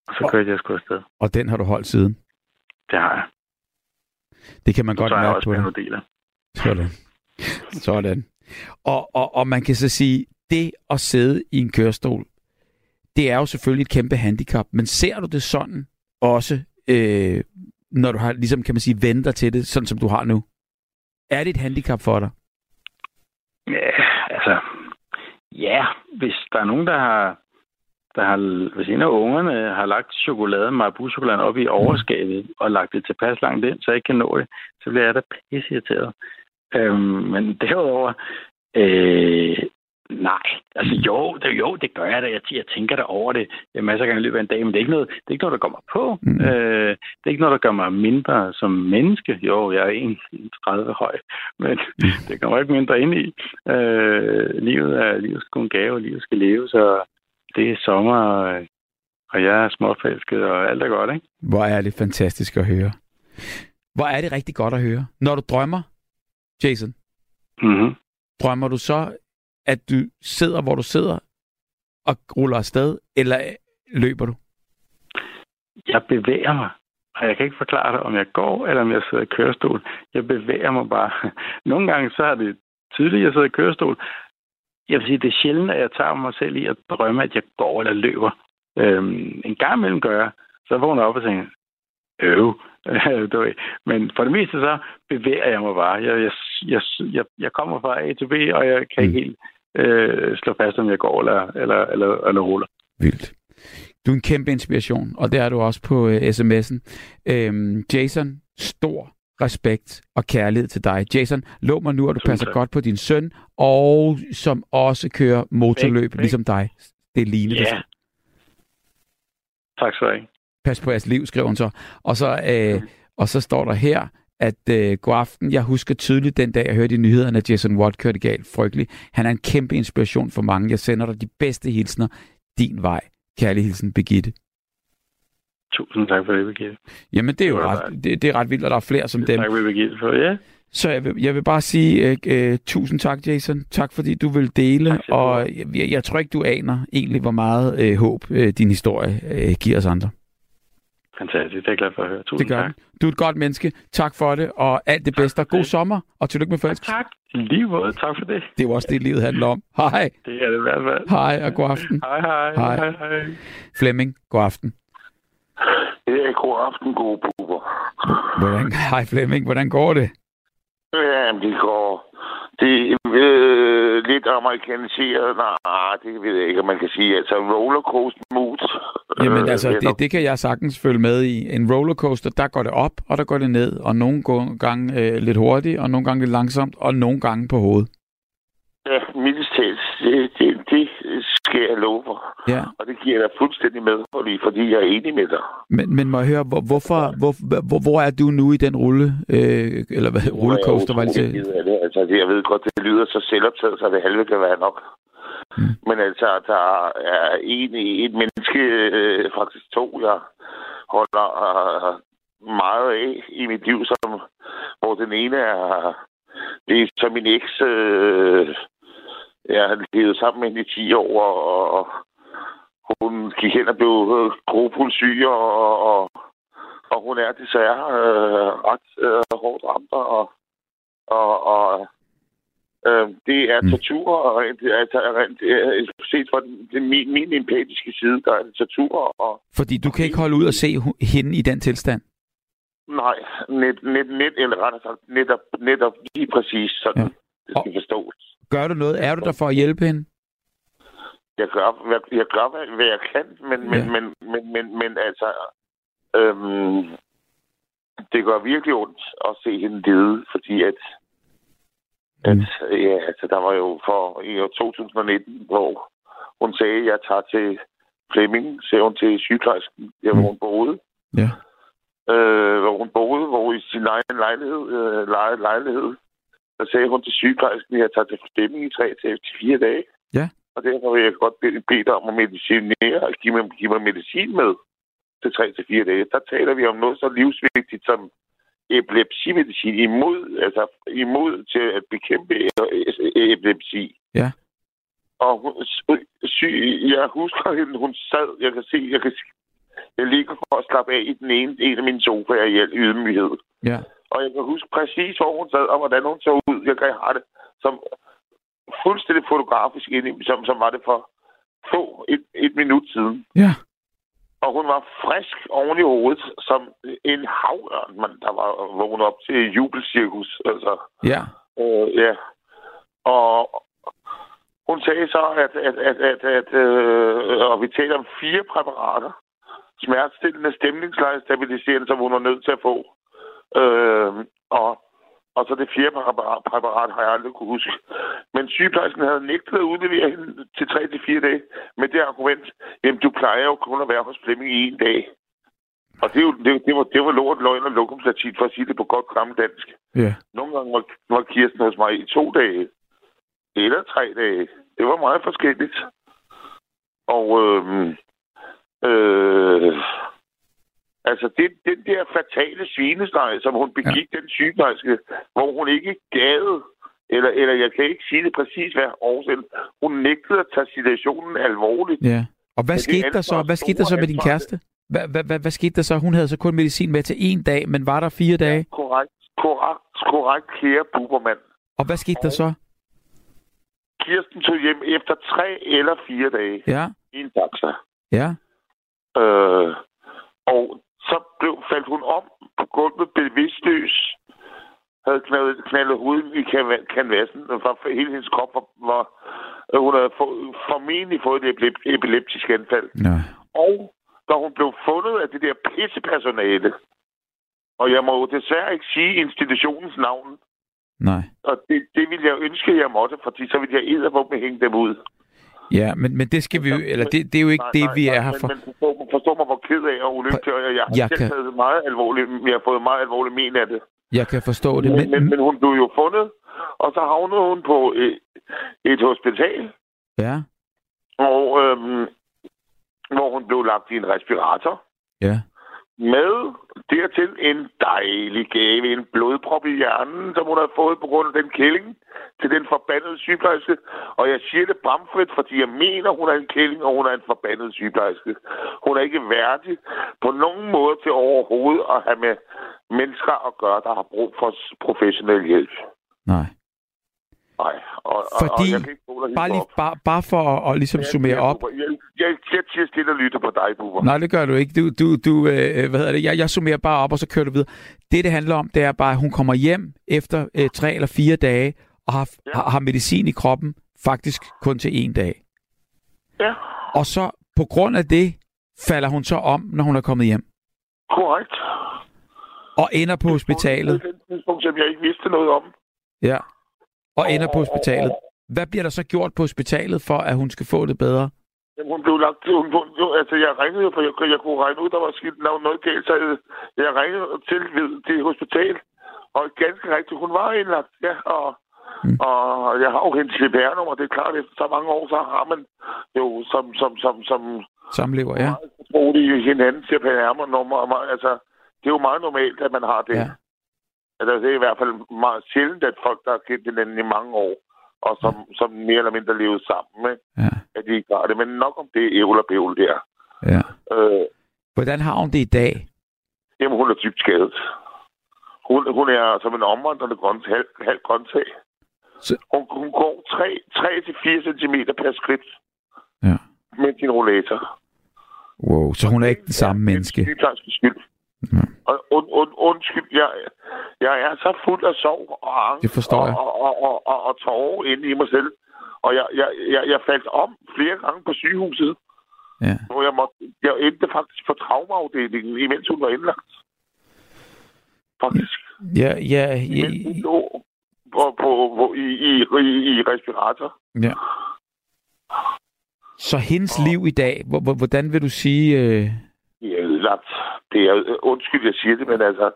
og så kørte jeg sgu afsted. Og den har du holdt siden. Det har jeg. Det kan man godt så jeg mærke også på panodiler. Sådan. Sådan. Og, og, og man kan så sige, det at sidde i en kørestol, det er jo selvfølgelig et kæmpe handicap, men ser du det sådan også, øh, når du har, ligesom kan man sige, vendt dig til det, sådan som du har nu? Er det et handicap for dig? Ja, altså... Ja, hvis der er nogen, der har... Der har, hvis en af ungerne har lagt chokolade, Marabu-chokoladen op i overskabet og lagt det tilpas langt ind, så jeg ikke kan nå det, så bliver jeg da pisse irriteret. Øhm, men derudover, øh, nej. Altså jo, det, jo, det gør jeg da. Jeg, jeg tænker da over det jeg masser af gange i løbet af en dag, men det er ikke noget, det er ikke noget der går mig på. Mm. Øh, det er ikke noget, der gør mig mindre som menneske. Jo, jeg er 1,30 høj, men [laughs] det kommer ikke mindre ind i. Øh, livet er livet skal en gave, og livet skal leve, så det er sommer, og- jeg er småfælsket, og alt er godt, ikke? Hvor er det fantastisk at høre. Hvor er det rigtig godt at høre. Når du drømmer, Jason, Mm-hmm. drømmer du så, at du sidder, hvor du sidder, og ruller afsted, eller løber du? Jeg bevæger mig, og jeg kan ikke forklare det, om jeg går, eller om jeg sidder i kørestol. Jeg bevæger mig bare. [laughs] Nogle gange så er det tydeligt, at jeg sidder i kørestol. Jeg vil sige, det er sjældent, at jeg tager mig selv i at drømme, at jeg går eller løber. Øhm, en gang imellem gør jeg, så vågner jeg op og tænker, øv. [laughs] Men for det meste så bevæger jeg mig bare. Jeg, jeg, jeg, jeg, jeg kommer fra A til B, og jeg kan ikke helt øh, slå fast, om jeg går eller, eller, eller, eller ruller. Vildt. Du er en kæmpe inspiration, og det er du også på øh, sms'en. Øhm, Jason, stor respekt og kærlighed til dig. Jason, lov mig nu, at du passer tak. godt på din søn, og som også kører motorløb, ikke. ligesom dig. Det er Line, der Ja. Tak skal du have. pas på jeres liv, skriver hun så. Og så, øh, og så står der her, at øh, god aften, jeg husker tydeligt den dag, jeg hørte i nyhederne, at Jason Watt kørte galt frygteligt. Han er en kæmpe inspiration for mange. Jeg sender dig de bedste hilsner din vej. Kærlig hilsen, Begitte. Tusind tak for det, Birgitte. Jamen, det er jo Det ret, det, det er ret vildt, og der er flere som dem. Tak for Birgitte for ja. Så jeg vil, jeg vil bare sige øh, øh, tusind tak, Jason. Tak, fordi du vil dele. Tak Og jeg, jeg, tror ikke, du aner egentlig, hvor meget øh, håb øh, din historie øh, giver os andre. Fantastisk, det er jeg glad for at høre. Tusind Det gør tak. den. Du er et godt menneske. Tak for det, og alt det Tak bedste. god det. sommer, og tillykke med forelskelsen. Tak. Lige måde. Tak for det. Det er jo også det, livet handler om. Hej. Det er det i hvert fald. Hej, og god aften. Hej, hej. Hej. Hej, hej. Flemming, god aften. Ja, god aften, gode buber. Hvordan, hej Flemming, hvordan går det? Jamen, det går... Det er øh, lidt amerikaniseret. Nej, det ved jeg ikke, om man kan sige. Altså, rollercoaster mood. Jamen Øh, altså, venner. det, det kan jeg sagtens følge med i. En rollercoaster, der går det op, og der går det ned. Og nogle gange øh, lidt hurtigt, og nogle gange lidt langsomt, og nogle gange på hovedet. Ja, mildest. Det, det, det skal jeg love for. Ja, Og det giver jeg dig fuldstændig medhold i, fordi jeg er enig med dig. men, men må jeg høre, hvor, hvorfor, hvor, hvor, hvor er du nu i den rulle, øh, eller hvad, det Jeg er det. Altså, jeg ved godt, det lyder så selvoptaget, så det halve kan være nok. Mm. Men altså, der er en, et menneske, øh, faktisk to, jeg holder øh, meget af i mit liv, som, hvor den ene er, det er så min eks, øh, jeg har levet sammen med hende i 10 år, og, og hun gik hen og blev øh, gropulsyg, og, og, og hun er desværre øh, ret øh, hårdt ramt, og, og, og øh, det er Mm. tortur, og rent, altså, rent, øh, set fra den, den, min, min empatiske side, der er det tortur, og Fordi du kan ikke holde ud og se hende i den tilstand. Nej, net, net, net, eller rettere sagt, netop, netop lige præcis sådan, Ja. Det skal forstås. Gør du noget? Er du der for at hjælpe hende? Jeg gør, jeg, jeg gør hvad, hvad jeg kan, men, men, Ja. men, men, men, men altså, øhm, det gør virkelig ondt at se hende lide, fordi at, at ja, altså, der var jo for i år 2019, hvor hun sagde, at jeg tager til Flemming, sagde hun til sygeplejersken, der hvor hun boede, Ja. øh, hvor hun boede, hvor i sin egen lejlighed, øh, lejlighed, der sagde hun til sygeplejersken, at jeg tager til Flemming i 3 til 4 dage. Ja. Og derfor vil jeg godt bede bede dig om at medicinere og give mig, give mig medicin med til 3 til 4 dage. Der taler vi om noget så livsvigtigt som epilepsimedicin imod, altså imod til at bekæmpe e- epilepsi. Ja. Og hun, syg, jeg husker hende, hun sad, jeg kan se, jeg kan jeg ligger for at slappe af i den ene, en af mine sofaer i al ydmyghed. Ja. Og jeg kan huske præcis, hvor hun sad, og hvordan hun så ud. Jeg kan have det som fuldstændig fotografisk ind som, som var det for få et, et minut siden. Ja. Og hun var frisk oven i hovedet, som en havørn, man, der var vågnet op til jubelcirkus. Altså, Ja. øh, ja. Og hun sagde så, at, at, at, at, at øh, og vi taler om fire præparater, smertestillende, stemningsleje, stabiliserende, som hun var nødt til at få. Øh, og, og så det fjerde præparat, præparat har jeg aldrig kunne huske. Men sygeplejersken havde nægtet at udlevere hende til 3-4 dage med det argument, jamen du plejer jo kun at være hos Flemming i en dag. Og det, er jo, det, det, var, det var lort, løgn og lokumslatit, for at sige det på godt gammel dansk. Ja. Nogle gange var, var Kirsten hos mig i to dage. Eller tre dage. Det var meget forskelligt. Og øh, øh, altså det, den der fatale svinesteg, som hun begik, ja. den sygeplejerske, hvor hun ikke gad, eller, eller jeg kan ikke sige det præcis, hvad årsagen, hun nægtede at tage situationen alvorligt. Ja. Og hvad skete der så? ansvar, Hvad skete der så med din kæreste? Hvad, hvad, hvad, hvad skete der så? Hun havde så kun medicin med til en dag, men var der fire dage? Korrekt, korrekt, korrekt, kære bubermand. Og hvad skete der så? Kirsten tog hjem efter tre eller fire dage Ja. i en taxa. Ja. Øh, og så blev, faldt hun om på gulvet bevidstløs. Havde knaldet, knaldet hovedet i kan- kanvassen, og for hele hendes krop var, var hun havde få, formentlig fået et epilep- epileptisk anfald. Nej. Og da hun blev fundet af det der pissepersonale, og jeg må jo desværre ikke sige institutionens navn, Nej. og det, det ville jeg ønske, jeg måtte, fordi så ville jeg eddervåbe hænge dem ud. Ja, men, men det skal vi jo, eller det, det er jo ikke Nej, det, nej, vi er nej, her men- for. Men forstå, mig- forstå mig, hvor ked af og ulykkelig, jeg, jeg har Jeg kan- taget meget alvorligt. Jeg har fået meget alvorligt men af det. Jeg kan forstå det, Men, men, men... men hun blev jo fundet, og så havnede hun på et, et hospital, Ja. og, øhm, hvor hun blev lagt i en respirator. Ja. Med dertil en dejlig gave, en blodprop i hjernen, som hun havde fået på grund af den kælling til den forbandede sygeplejerske. Og jeg siger det bramfrit, fordi jeg mener, hun er en kælling, og hun er en forbandet sygeplejerske. Hun er ikke værdig på nogen måde til overhovedet at have med mennesker at gøre, der har brug for professionel hjælp. Nej. Nej, og, og, Fordi, og jeg kan ikke Bare, lige, bare, bare for at, at ligesom summere op. Jeg, jeg, jeg siger stille og lytter på dig, Bubber. Nej, det gør du ikke. Du, du, du øh, hvad hedder det? Jeg, jeg summerer bare op, og så kører du videre. Det, det handler om, det er bare, at hun kommer hjem efter øh, tre eller fire dage, og har, Ja. har, har medicin i kroppen, faktisk kun til en dag. Ja, Og så på grund af det, falder hun så om, når hun er kommet hjem. korrekt. Og ender på hospitalet. På et tidspunkt, som jeg ikke vidste noget om. Ja. Og ender på hospitalet. Hvad bliver der så gjort på hospitalet, for at hun skal få det bedre? Jamen, hun blev lagt til, hun, hun, altså jeg ringede, for jeg, jeg kunne regne ud, der var skidt noget, noget galt, så jeg, jeg ringede til ved det hospital, og ganske rigtigt, hun var indlagt, ja, og, Mm. og jeg har jo hendes CPR-nummer, det er klart, efter så mange år, så har man jo som, som, som, som Samlever, ja. meget fortrolige hinanden CPR-nummer, altså, det er jo meget normalt, at man har det. Ja. Altså, det er i hvert fald meget sjældent, at folk, der har kendt hinanden i mange år, og som, som mere eller mindre levet sammen med, Ja. at de ikke har det. Men nok om det ævl og bævl der. ja. Øh, Hvordan har hun det i dag? jamen, hun er dybt skadet. Hun, hun er som en omvandrende grønt, halv, halv grøntsag. Så- Hun, hun går 3-4 cm per skridt Ja. med sin rollator. Wow, så hun er ikke den samme Ja, menneske. Det er skyld. Ja. Og und, und, undskyld, jeg, jeg er så fuld af sorg og angst Det forstår jeg. og, og, og, og, og tårer inde i mig selv. Og jeg, jeg, jeg, jeg faldt om flere gange på sygehuset, Ja. hvor jeg, måtte, jeg endte faktisk på traumaafdelingen, imens hun var indlagt. Faktisk. Ja, ja, ja, Imens hun lå på, på, på, i, i, i, i respirator. ja. Så hendes liv i dag, hvor- hvor- hvordan vil du sige... Øh... Det er ødelagt. Det er, undskyld, jeg siger det, men altså,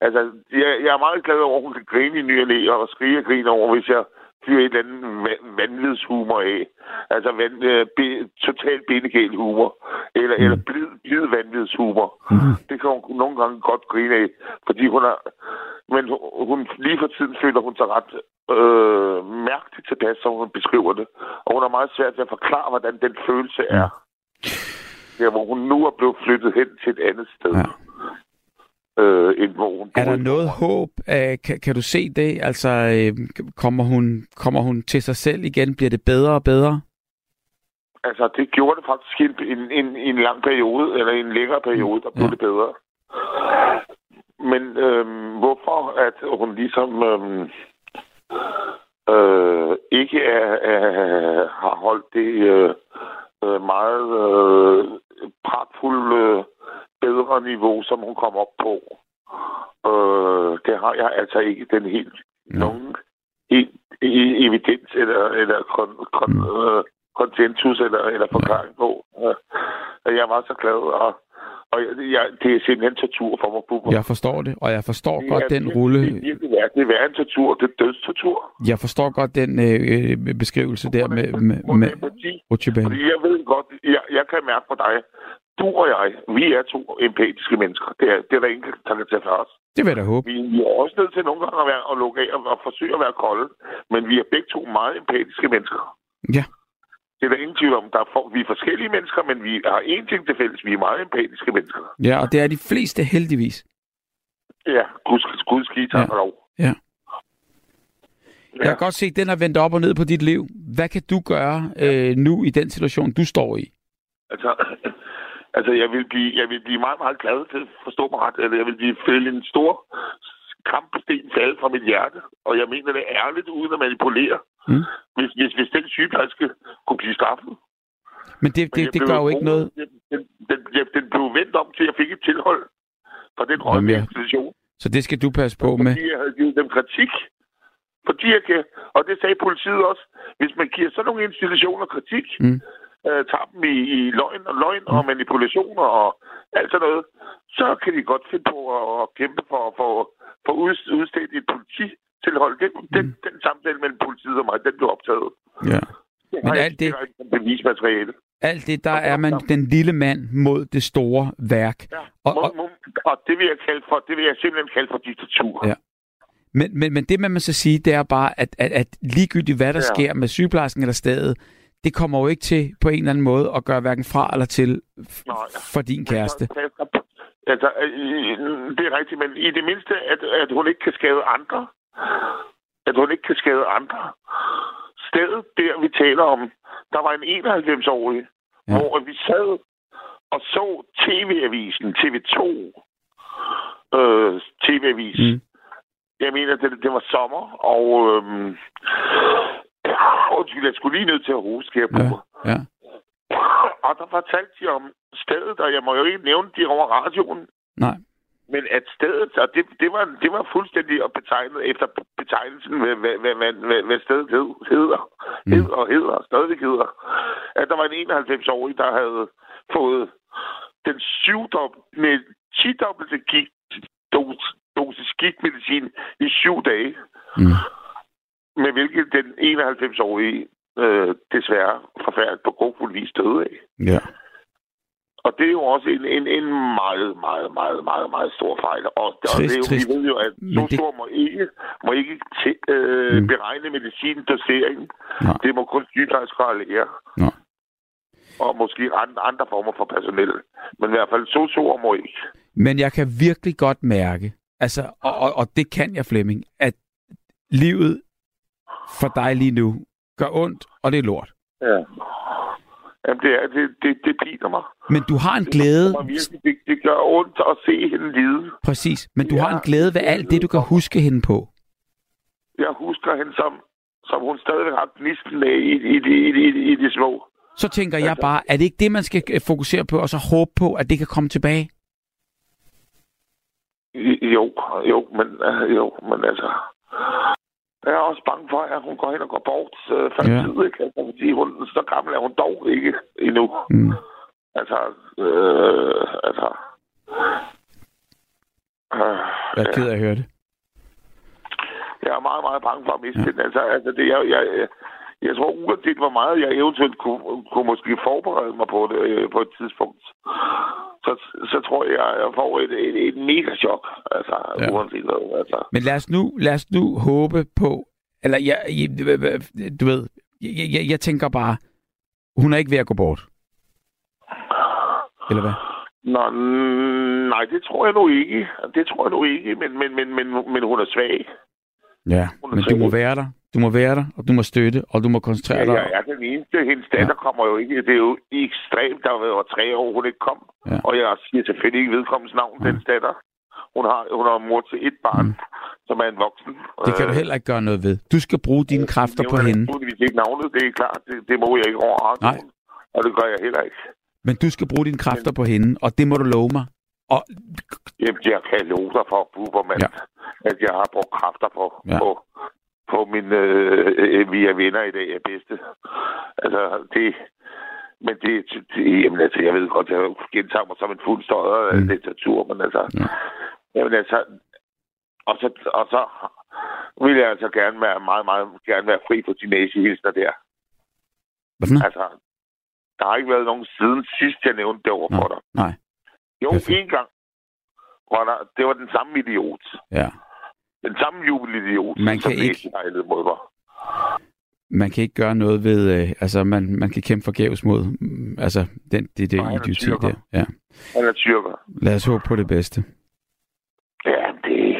altså jeg, jeg er meget glad over, at hun kan grine i ny og og skrige og grine over, hvis jeg fyrer et eller andet va- vanvidshumor af. Altså vand, øh, be, total bindegæld humor. Eller, mm. eller blid, blid vanvidshumor. Mm. Det kan hun nogle gange godt grine af, fordi hun er... Men hun, hun lige for tiden føler hun sig ret øh, mærkeligt tilpas, som hun beskriver det. Og hun er meget svært ved at forklare, hvordan den følelse er. Der, hvor hun nu er blevet flyttet hen til et andet sted. Ja. Øh, end hvor hun Er der noget håb? Øh, kan, kan du se det? Altså, øh, kommer, hun, kommer hun til sig selv igen? Bliver det bedre og bedre? Altså, det gjorde det faktisk i en, en, en, lang periode, eller en længere periode, der blev Ja. det bedre. Men øhm, hvorfor at hun ligesom øhm, øh, ikke er, er, har holdt det øh, øh, meget øh, pragtfulde øh, bedre niveau, som hun kom op på. Øh, det har jeg altså ikke den helt Nå. nogen helt e- evidens eller, eller kon, kon, Mm. øh, konsensus eller, eller forklaring på. Øh, jeg var så glad, og, og jeg, det er simpelthen tortur for mig. Bubber. Jeg forstår det, og jeg forstår Det godt er den virkelig- rulle. Det er virkelig værd. Det er en tortur. Det er dødstortur. Jeg forstår godt den øh, øh, beskrivelse der med, med, med. Rutsjebane. Fordi jeg ved godt, jeg, jeg kan mærke på dig, du og jeg, vi er to empatiske mennesker. Det er, det er der ingen, der kan tage for os. Det vil jeg da håbe. Vi, vi er også nødt til nogle gange at, være, at lukke af og, og forsøge at være kolde, men vi er begge to meget empatiske mennesker. Ja. Det er der ingen tvivl om. Der er for, vi er forskellige mennesker, men vi har én ting til fælles. Vi er meget empatiske mennesker. Ja, og det er de fleste heldigvis. Ja, guds, guds ski, tak Ja. Ja. Jeg Ja. kan godt se, at den er vendt op og ned på dit liv. Hvad kan du gøre øh, nu i den situation, du står i? Altså, [clears throat] altså jeg, vil blive, jeg vil blive meget, meget glad til at forstå mig ret. Eller jeg vil blive føle en stor kampsten falde fra mit hjerte. Og jeg mener det ærligt, uden at manipulere. Mm. Hvis, hvis, hvis den sygeplejerske kunne blive straffet. Men det, Men det, jeg det blev gør jo ikke noget. Den, den, den, den, blev vendt om til, at jeg fik et tilhold fra den ja. institution. Så det skal du passe på med. Fordi jeg havde givet dem kritik. Fordi jeg kan, og det sagde politiet også, hvis man giver sådan nogle institutioner kritik, Mm. øh, tager dem i, i løgn og løgn og manipulationer og alt sådan noget, så kan de godt finde på at, at kæmpe for at få udstedt et polititilhold. Den, mm. den, den samtale mellem politiet og mig, den blev optaget. Ja. Men alt det- bevismateriale. Alt det, der er man den lille mand mod det store værk. Ja. Og- Og, og- og, det vil jeg kalde for, det vil jeg simpelthen kalde for diktatur. Ja. Men, men, men det, man så sige, det er bare, at, at, at ligegyldigt hvad der Ja. sker med sygeplejersken eller stedet, det kommer jo ikke til på en eller anden måde at gøre hverken fra eller til f- Nej. for din kæreste. Altså, øh, det er rigtigt, men i det mindste, at, at hun ikke kan skade andre. At hun ikke kan skade andre. Stedet der, vi taler om, der var en 91-årig, Ja. hvor vi sad og så TV-avisen, TV2, øh, TV-avis. Mm. Jeg mener, det, det var sommer, og øhm, [coughs] undskyld, jeg skulle lige nødt til at hoste her på Ja, ja. [coughs] og der fortalte de om stedet, og jeg må jo ikke nævne det over radioen, Nej. Men at stedet, og det, det, var, det var fuldstændig betegnet efter betegnelsen, hvad, hvad, hvad, hvad, hvad, stedet hed, hedder, Mm. hed og hedder, stadigvæk hedder, at der var en 91-årig, der havde fået den syvdobbelte, 10-dobbelte gik, dos, dosis gigtmedicin i syv dage, Mm. med hvilket den 91-årige øh, desværre forfærdeligt på grofuld vis døde af. Ja. Og det er jo også en, en, en meget, meget, meget, meget, meget stor fejl. Og, og Trist, det er jo, trist. vi ved jo, at Men det- må ikke, må ikke til, øh, Mm. beregne medicindoseringen. Nej. Det må kun sygeplejersker og læger. Nå. Og måske andre, andre former for personel. Men i hvert fald SOSUer må ikke. Men jeg kan virkelig godt mærke, altså, og, og, og det kan jeg, Flemming, at livet for dig lige nu gør ondt, og det er lort. Ja. Jamen, det, er, det, det, det piner mig. Men du har en glæde, Det, virkelig, det, det gør ondt at se hende lide. præcis, men du Ja. har en glæde ved alt det, du kan huske hende på. Jeg husker hende som, som hun stadig har gnisten af i, i, i, i, i, i de små. Så tænker jeg bare, er det ikke det, man skal øh, fokusere på, og så håbe på, at det kan komme tilbage? Jo, jo, men, øh, jo, men altså... Jeg er også bange for, at hun går hen og går bort øh, før Ja. tid, ikke? Altså, fordi hun, så gammel er hun dog ikke endnu. Mm. Altså, øh, altså... Øh, Jeg er ked af at høre det. jeg er meget, meget bange for at miste ja. den. Altså, altså det, jeg, jeg, jeg, jeg tror uanset hvor meget jeg eventuelt kunne, kunne måske forberede mig på det øh, på et tidspunkt, så, så tror jeg, jeg får et, et, et mega chok. Altså, Ja. uanset hvad. Altså. Men lad os nu, lad os nu håbe på, eller jeg, jeg, du ved, jeg, jeg, jeg tænker bare, hun er ikke ved at gå bort. Eller hvad? Nå, nej, det tror jeg nu ikke. Det tror jeg nu ikke, men, men, men, men, men hun er svag. Ja, Hun er men du må svag. være der. Du må være der, og du må støtte, og du må koncentrere Ja, dig. jeg er den eneste. Hendes datter ja. kommer jo ikke. Det er jo ekstremt. Der har været over tre år, hun ikke kom. Ja. Og jeg siger selvfølgelig ikke vedkommens navn, Ja. ja. den datter. Hun har, hun har mor til et barn, Mm. som er en voksen. Det kan du heller ikke gøre noget ved. Du skal bruge dine kræfter på hende. Naturligvis ikke navnet, det er klart. Det, det må jeg ikke over Nej. Og det gør jeg heller ikke. Men du skal bruge dine kræfter på hende, og det må du love mig. Og Jamen, jeg kan love dig for, Bubermann, Ja. ja. at jeg har brugt kræfter på, Ja. ja. på, på mine øh, via venner i dag er bedste. Altså, det... Men det, det jamen, altså, jeg ved godt, jeg gentager mig som en fuld støder af Mm. litteratur, men altså... Ja. Ja. Jamen, altså... Og så, og så vil jeg altså gerne være meget, meget gerne være fri for de næsehilsner der. hvad for noget? Altså, der har ikke været nogen siden sidst, jeg nævnte det over for dig. Nej, Jo, Perfekt. en gang var der, det var den samme idiot. ja. Den samme jubelidiot, Man som kan ikke- læsejlede mod mig. Man kan ikke gøre noget ved, øh, altså man, man kan kæmpe forgæves mod, mm, altså den, det, det Nej, er idioti der. Ja. Han er tyrker. Lad os håbe på det bedste. Ja, det...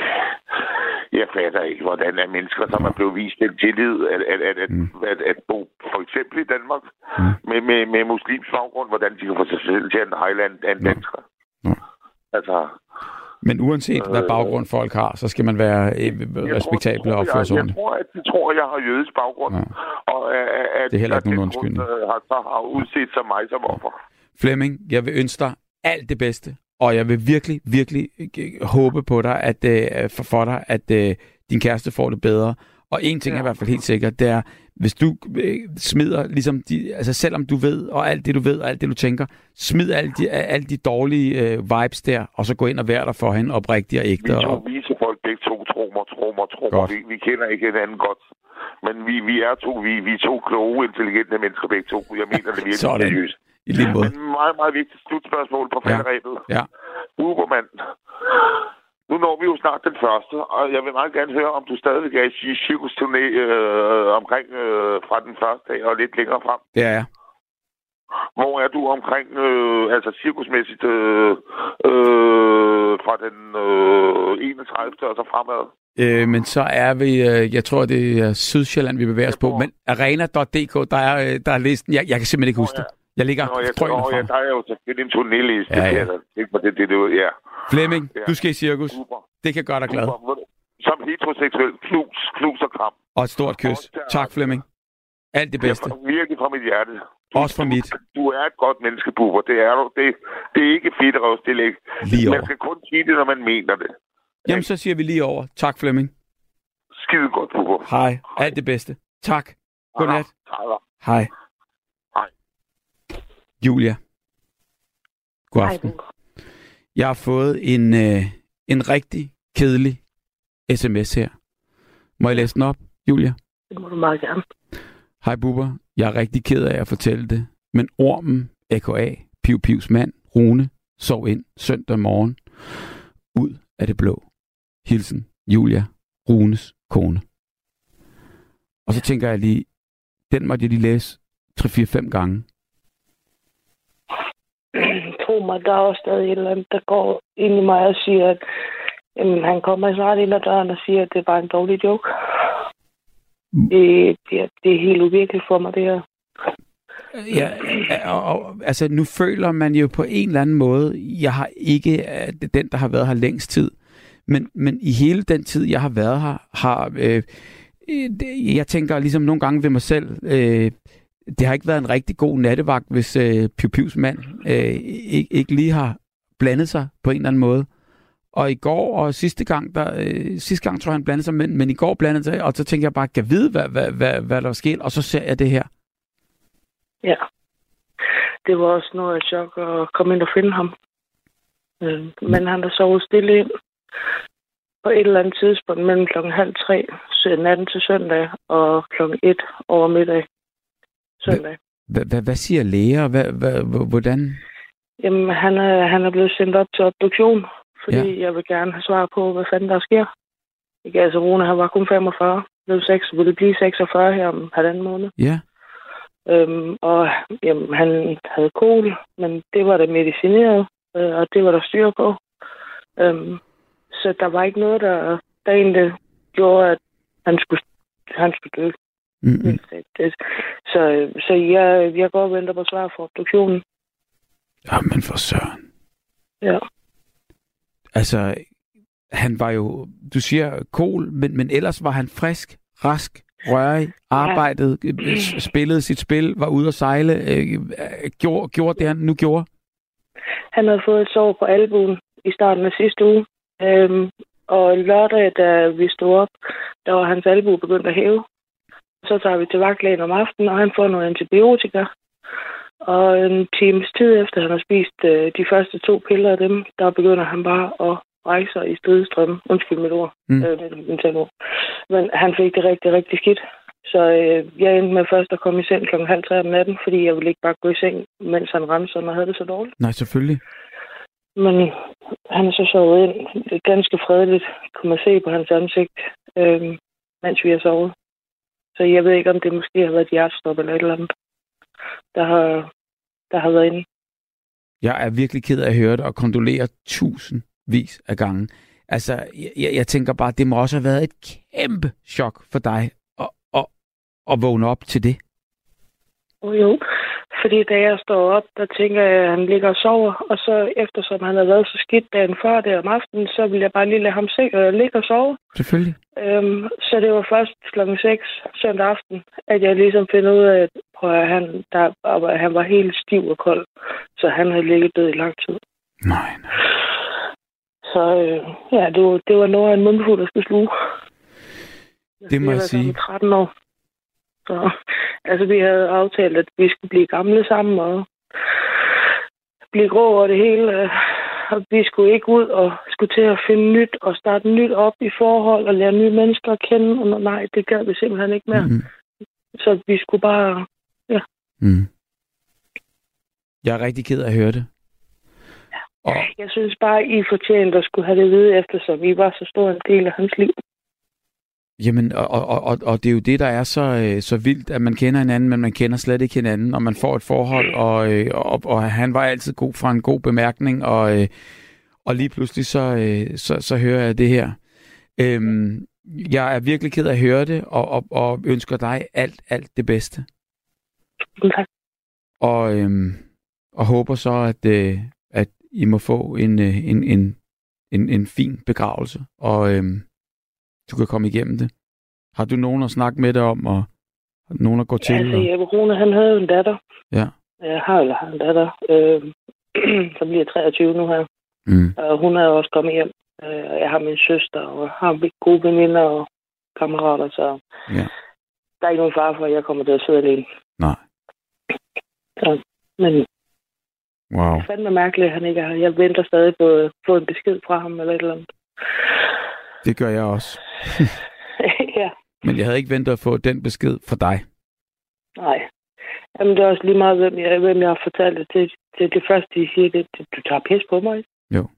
Jeg fatter ikke, hvordan er mennesker, som er blevet vist den tillid, at, at, at, at, Mm. mm. at, at bo for eksempel i Danmark Mm. mm. med, med, med muslims baggrund, hvordan de kan få sig selv til en hejland af en Nå. dansker. Nå. Altså, Men uanset hvad Øh, baggrund folk har, så skal man være øh, jeg respektabel og opføre sig jeg, jeg, ordentligt. tror, at de tror, at jeg har jødisk baggrund. Ja. Og at, Det er heller ikke nogen undskyldning. øh, Har, så har udset sig mig som offer. Flemming, jeg vil ønske dig alt det bedste, og jeg vil virkelig, virkelig øh, håbe på dig, at øh, for, for dig, at øh, din kæreste får det bedre. Og en ting ja. er i hvert fald helt sikkert, det er, hvis du øh, smider, ligesom de, altså selvom du ved, og alt det du ved, og alt det du tænker, smid alle de, alle de dårlige øh, vibes der, og så gå ind og være der for hende, oprigtig og Vi ægte. to Og, vise folk begge to, tro mig, tro mig, tro mig. Vi, vi kender ikke hinanden godt. Men vi, vi er to, vi, vi er to kloge, intelligente mennesker begge to. Jeg mener det virkelig Sådan. seriøst. I lige måde. Men meget, meget vigtigt slutspørgsmål på Ja. falderæbet. Ja. Ubermand. Nu når vi jo snart den første, og jeg vil meget gerne høre, om du stadig er i cirkusturné øh, omkring øh, fra den første dag og lidt længere frem. Er jeg. Hvor er du omkring, øh, altså cirkusmæssigt, øh, øh, fra den øh, 31. og så fremad? Øh, men så er vi, øh, jeg tror, det er Sydsjælland, vi bevæger os på. Men arena.dk, der er, øh, der er listen. Jeg, jeg kan simpelthen ikke huske Nå, det. Jeg ligger Nå, jeg, nå, fra. der er jo selvfølgelig en turnéliste. Ja, ja. der. Det, det, det, det, ja. Flemming, Ja. du skal i cirkus. Super. Det kan gøre dig glad. Super. Som heteroseksuel, knus, knus og kram. Og et stort kys. Tak, Flemming. Alt det bedste. Ja, virkelig fra mit hjerte. Også fra mit. Du er et godt menneske, Bubber. Det er du. Det, det er ikke fedt røvstillæg. Lige Man over. skal kun sige det, når man mener det. Jamen, så siger vi lige over. Tak, Flemming. Skide godt, Bubber. Hej. Alt det bedste. Tak. Godnat. Hej. Hej. Hej. Julia. God aften. Jeg har fået en, øh, en rigtig kedelig sms her. Må jeg læse den op, Julia? Det må du meget gerne. Hej Bubber, jeg er rigtig ked af at fortælle det, men ormen, AKA, Piv Pivs mand, Rune, sov ind søndag morgen ud af det blå. Hilsen, Julia, Runes kone. Og så tænker jeg lige, den måtte jeg lige læse 3-4-5 gange. Tro mig, der er også stadig et eller andet, der går ind i mig og siger, at jamen, han kommer snart ind ad døren og siger, at det bare en dårlig joke. Mm. Det, det, er, det er helt uvirkeligt for mig, det her. Ja, og, og, altså nu føler man jo på en eller anden måde, jeg har ikke øh, den, der har været her længst tid, men, men i hele den tid, jeg har været her, har øh, øh, jeg tænker ligesom nogle gange ved mig selv, øh, det har ikke været en rigtig god nattevagt, hvis øh, Piu Pius mand øh, ikke, ikke lige har blandet sig på en eller anden måde. Og i går og sidste gang, der, øh, sidste gang tror jeg, han blandede sig, men, men i går blandede sig, og så tænker jeg bare, kan vide, hvad, hvad, hvad, hvad der er sket, og så ser jeg det her. Ja. Det var også noget af chok at komme ind og finde ham. Øh, men han har sovet stille ind på et eller andet tidspunkt mellem klokken halv tre natten til søndag og klokken et over middag søndag. Hvad siger læger? Hvordan? Jamen, han er, han er blevet sendt op til obduktion, fordi jeg vil gerne have svar på, hvad fanden der sker. Ikke altså, Rune, han var kun 45. Det 6, vil det blive 46 her om halvanden måned. Ja. Øhm, og jamen, han havde kol, men det var der medicineret, øh, og det var der styr på. Øhm, så der var ikke noget, der, der egentlig gjorde, at han skulle, han skulle dø. Mm-hmm. Så, så jeg, jeg går og venter på svar for obduktionen. Jamen for søren. Ja. Altså, han var jo, du siger kol, men, men ellers var han frisk, rask, rørig, arbejdede, ja. Spillede sit spil, var ude at sejle, øh, gjorde, gjorde det, han nu gjorde? Han havde fået et sår på albuen i starten af sidste uge. Øhm, og lørdag, da vi stod op, der var hans albu begyndt at hæve. Så tager vi til vagtlægen om aftenen, og han får noget antibiotika. Og en times tid efter, han har spist øh, de første to piller af dem, der begynder han bare at rejse sig i stridestrømme. Undskyld mit ord. Mm. Øh, det Men han fik det rigtig, rigtig skidt. Så øh, jeg endte med først at komme i seng klokken halv tre om natten, fordi jeg ville ikke bare gå i seng, mens han ramte og havde det så dårligt. Nej, selvfølgelig. Men han er så sovet ind. Det er ganske fredeligt, kunne man se på hans ansigt, øh, mens vi har sovet. Så jeg ved ikke, om det måske har været hjertestop eller et eller andet, der har, der har været inde. Jeg er virkelig ked af at høre det, og kondolerer tusindvis af gange. Altså, jeg, jeg tænker bare, det må også have været et kæmpe chok for dig at, at, at vågne op til det. Jo, fordi da jeg står op, der tænker jeg, at han ligger og sover, og så eftersom han har været så skidt dagen før der om aftenen, så vil jeg bare lige lade ham se, øh, ligge og sove. Selvfølgelig. Øhm, så det var først klokken 6 søndag aften, at jeg ligesom finder ud af, at prøv, han, der, han var helt stiv og kold, så han havde ligget død i lang tid. Nej, nej. Så øh, ja, det var, det var noget af en mundfuld, der skulle sluge. Det må jeg sige. 13 år. Så, altså, vi havde aftalt, at vi skulle blive gamle sammen og blive grå over det hele. Og vi skulle ikke ud og skulle til at finde nyt og starte nyt op i forhold og lære nye mennesker at kende. Og nej, det gad vi simpelthen ikke mere. Mm. Så vi skulle bare... Ja. Mm. Jeg er rigtig ked af at høre det. Og... Jeg synes bare, I fortjente at skulle have det vide, eftersom I var så stor en del af hans liv. Jamen, og, og, og, og det er jo det, der er så, øh, så vildt, at man kender hinanden, men man kender slet ikke hinanden, og man får et forhold, og, øh, og, og han var altid god fra en god bemærkning, og, øh, og lige pludselig så, så, så hører jeg det her. Øhm, jeg er virkelig ked af at høre det, og, og, og ønsker dig alt, alt det bedste. Okay. Og, øhm, og håber så, at, øh, at I må få en, en, en, en, en fin begravelse, og øhm, du kan komme igennem det? Har du nogen at snakke med dig om, og nogen at gå til? Altså, Jeppe Rune, han havde en datter. Ja. Jeg har eller har en datter, øh, [clears throat] som bliver 23 nu her. Mm. Og hun er også kommet hjem. Øh, jeg har min søster, og har gode veninder og kammerater, så ja. der er ikke nogen far for, at jeg kommer til at sidde alene. Nej. Så, men wow. det er fandme mærkeligt, at han ikke her. Jeg venter stadig på at få en besked fra ham eller et eller andet. Det gør jeg også. [laughs] ja. Men jeg havde ikke ventet at få den besked fra dig. Nej. Jamen, det er også lige meget, hvem jeg, hvem jeg har fortalt det til. Det, det første, de siger, det, det, du tager pis på mig. Jo.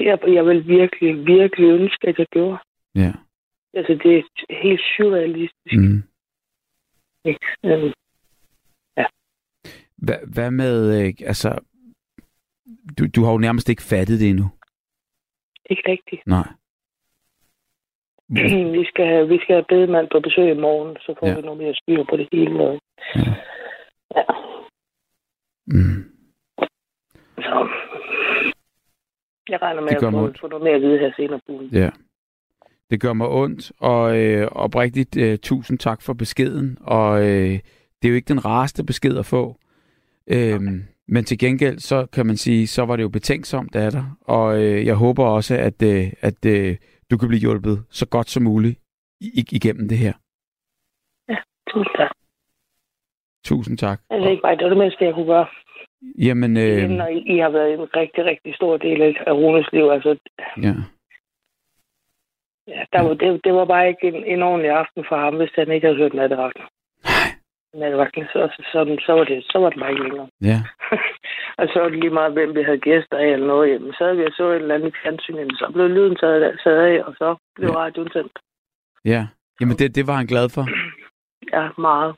Jeg, jeg vil virkelig, virkelig ønske, at jeg gjorde. Ja. Altså, det er helt surrealistisk. Mm. Um, ja. Hva, hvad med, øh, altså, du, du har jo nærmest ikke fattet det endnu. Ikke rigtigt. Nej. [clears throat] vi skal have, vi skal have bedemand på besøg i morgen, så får ja. vi noget mere styr på det hele. Og... Ja. ja. Mm. Så jeg regner med Det at få, få noget mere at vide her senere på ugen. Ja. Det gør mig ondt, og øh, oprigtigt øh, tusind tak for beskeden. Og øh, det er jo ikke den rareste besked at få. Øhm, men til gengæld, så kan man sige, så var det jo betænksomt af dig. Og øh, jeg håber også, at, øh, at øh, du kan blive hjulpet så godt som muligt i- igennem det her. Tusind tak. Tusind tak. Altså ikke bare, det var det mindste, jeg kunne gøre. Jamen, øh. Når I, I har været en rigtig, rigtig stor del af Runes liv. Altså, ja. ja, der var, det, det var bare ikke en, en ordentlig aften for ham, hvis han ikke havde hørt Nattevagten, så, så, så, så, var det, så var det bare ikke længere. Ja. [laughs] og så var det lige meget, hvem vi havde gæster af eller noget. Jamen, så havde vi og så et eller andet i fjernsynet, så blev lyden taget, taget af, og så blev Ja. radioen tændt. Ja. Jamen, det, det var han glad for. [clears throat] Ja, meget.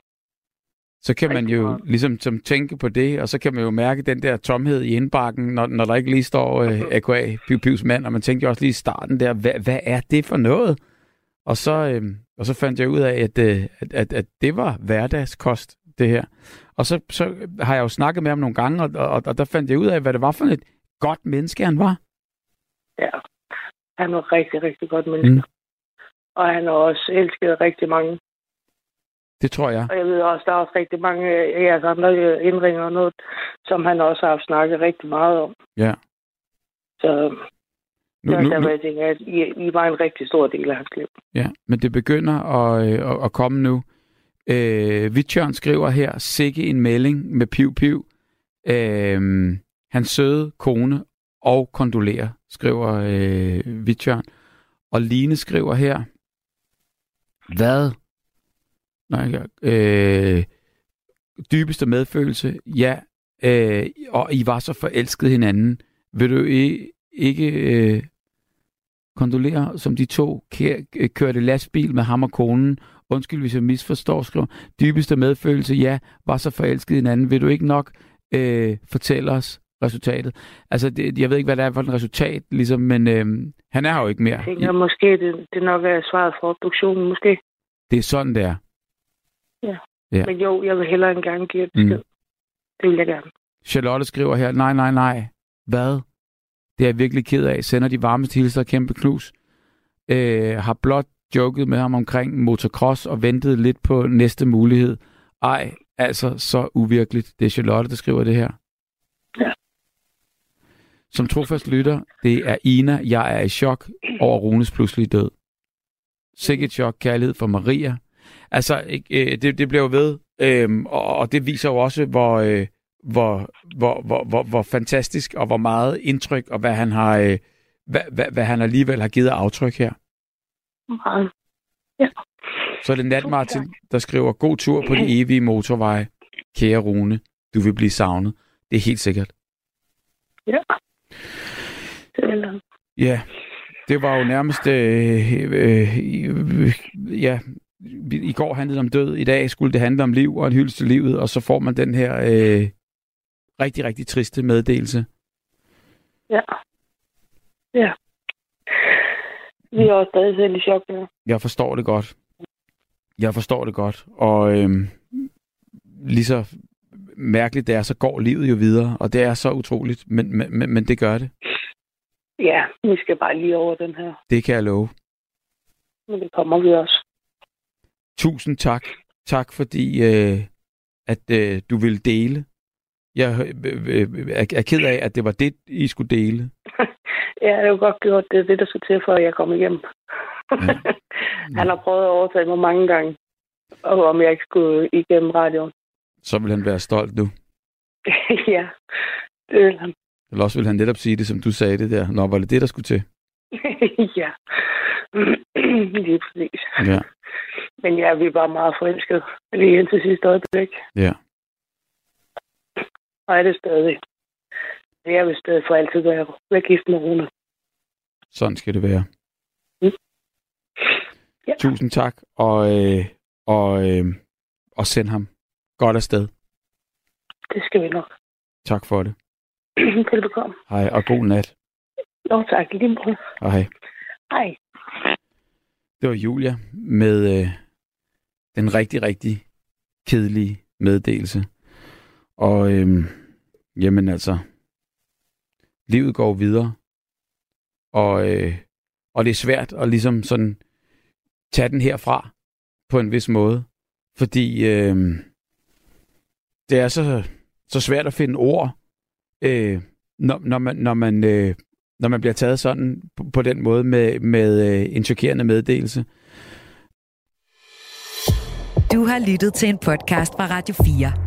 Så kan man jo meget. ligesom som tænke på det, og så kan man jo mærke den der tomhed i indbakken, når, når der ikke lige står øh, [laughs] AKA Piv Pivs mand, og man tænkte jo også lige i starten der, hvad, hvad er det for noget? Og så, øh, og så fandt jeg ud af, at, øh, at, at, at det var hverdagskost, det her. Og så, så har jeg jo snakket med ham nogle gange, og, og, og der fandt jeg ud af, hvad det var for et godt menneske, han var. Ja. Han var rigtig, rigtig godt menneske. Mm. Og han har også elsket rigtig mange. Det tror jeg. Og jeg ved også, der er også rigtig mange af jeres andre øh, indringer og noget, som han også har haft snakket rigtig meget om. Ja. Så Nu, nu, derfor, nu, jeg tænker, at I, I var en rigtig stor del af hans liv. Ja, men det begynder at, øh, at, at komme nu. Øh, Vitjørn skriver her, sikke en melding med piv piv. Øh, hans søde kone og kondolerer, skriver øh, Vitjørn. Og Line skriver her, hvad? Nej, øh, dybeste medfølelse, ja, øh, og I var så forelskede hinanden. Vil du ikke øh, kondolere, som de to kær- øh, kørte lastbil med ham og konen. Undskyld, hvis jeg misforstår, skriver. Dybeste medfølelse, ja, var så forelsket i hinanden. Vil du ikke nok øh, fortælle os resultatet? Altså, det, jeg ved ikke, hvad det er for et resultat, ligesom, men øh, han er jo ikke mere. Jeg tænker, måske det, det nok er svaret for obduktionen, måske. Det er sådan, det er. Ja. Men jo, jeg vil hellere engang give et besked. Mm. Det vil jeg gerne. Charlotte skriver her, nej, nej, nej. Hvad? Det er jeg virkelig ked af. Sender de varmeste hilser og kæmpe knus. Øh, har blot joket med ham omkring motocross og ventet lidt på næste mulighed. Ej, altså så uvirkeligt. Det er Charlotte, der skriver det her. Ja. Som trofast lytter, det er Ina. Jeg er i chok over Runes pludselige død. Sikkert chok, kærlighed for Maria. Altså, øh, det, det bliver jo ved, og, og det viser jo også, hvor, øh, hvor, hvor, hvor, hvor, hvor fantastisk og hvor meget indtryk, og hvad han har, øh, hvad, hvad, hvad han alligevel har givet af aftryk her. Meget. Ja. Så er det Nat Martin, der skriver, god tur på de [laughs] evige motorveje. Kære Rune, du vil blive savnet. Det er helt sikkert. Ja. Ja, det var jo nærmest... Øh, øh, øh, ja, i går handlede det om død, i dag skulle det handle om liv og en hyldest til livet, og så får man den her øh, rigtig, rigtig triste meddelelse. Ja. Ja. Vi er også stadig selv i chok nu. Jeg forstår det godt. Jeg forstår det godt, og øh, lige så mærkeligt det er, så går livet jo videre, og det er så utroligt, men, men, men- det gør det. Ja, vi skal bare lige over den her. Det kan jeg love. Men det kommer vi også. Tusind tak. Tak fordi, øh, at øh, du ville dele. Jeg øh, øh, er, er ked af, at det var det, I skulle dele. [laughs] Ja, det jo godt gjort. Det er det, der skal til, for at jeg kommer igennem. [laughs] han har prøvet at overtale mig mange gange. Og om jeg ikke skulle igennem radioen. Så vil han være stolt nu. [laughs] ja, det vil han. Eller også vil han netop sige det, som du sagde det der. Nå, var det det, der skulle til? ja. [clears throat] Lige præcis. Ja. Men ja, vi bare meget forelskede. Lige indtil sidste øjeblik. Ja. Og er det stadig. Jeg vil stadig for altid være, være gift med Rune. Sådan skal det være. Ja. Tusind tak, og, øh, og, øh, og send ham godt afsted. Det skal vi nok. Tak for det. [clears throat] Velbekomme. Hej, og god nat. Jo, tak. Lige måde. Og hej. Hej. Det var Julia med øh, den rigtig, rigtig kedelige meddelelse. Og øhm, jamen altså, livet går videre. Og, øh, og det er svært at ligesom sådan tage den herfra på en vis måde. Fordi øh, det er så, så svært at finde ord, øh, når, når man, når man, øh, når man bliver taget sådan på, på den måde med, med øh, en chokerende meddelelse. Du har lyttet til en podcast fra Radio 4.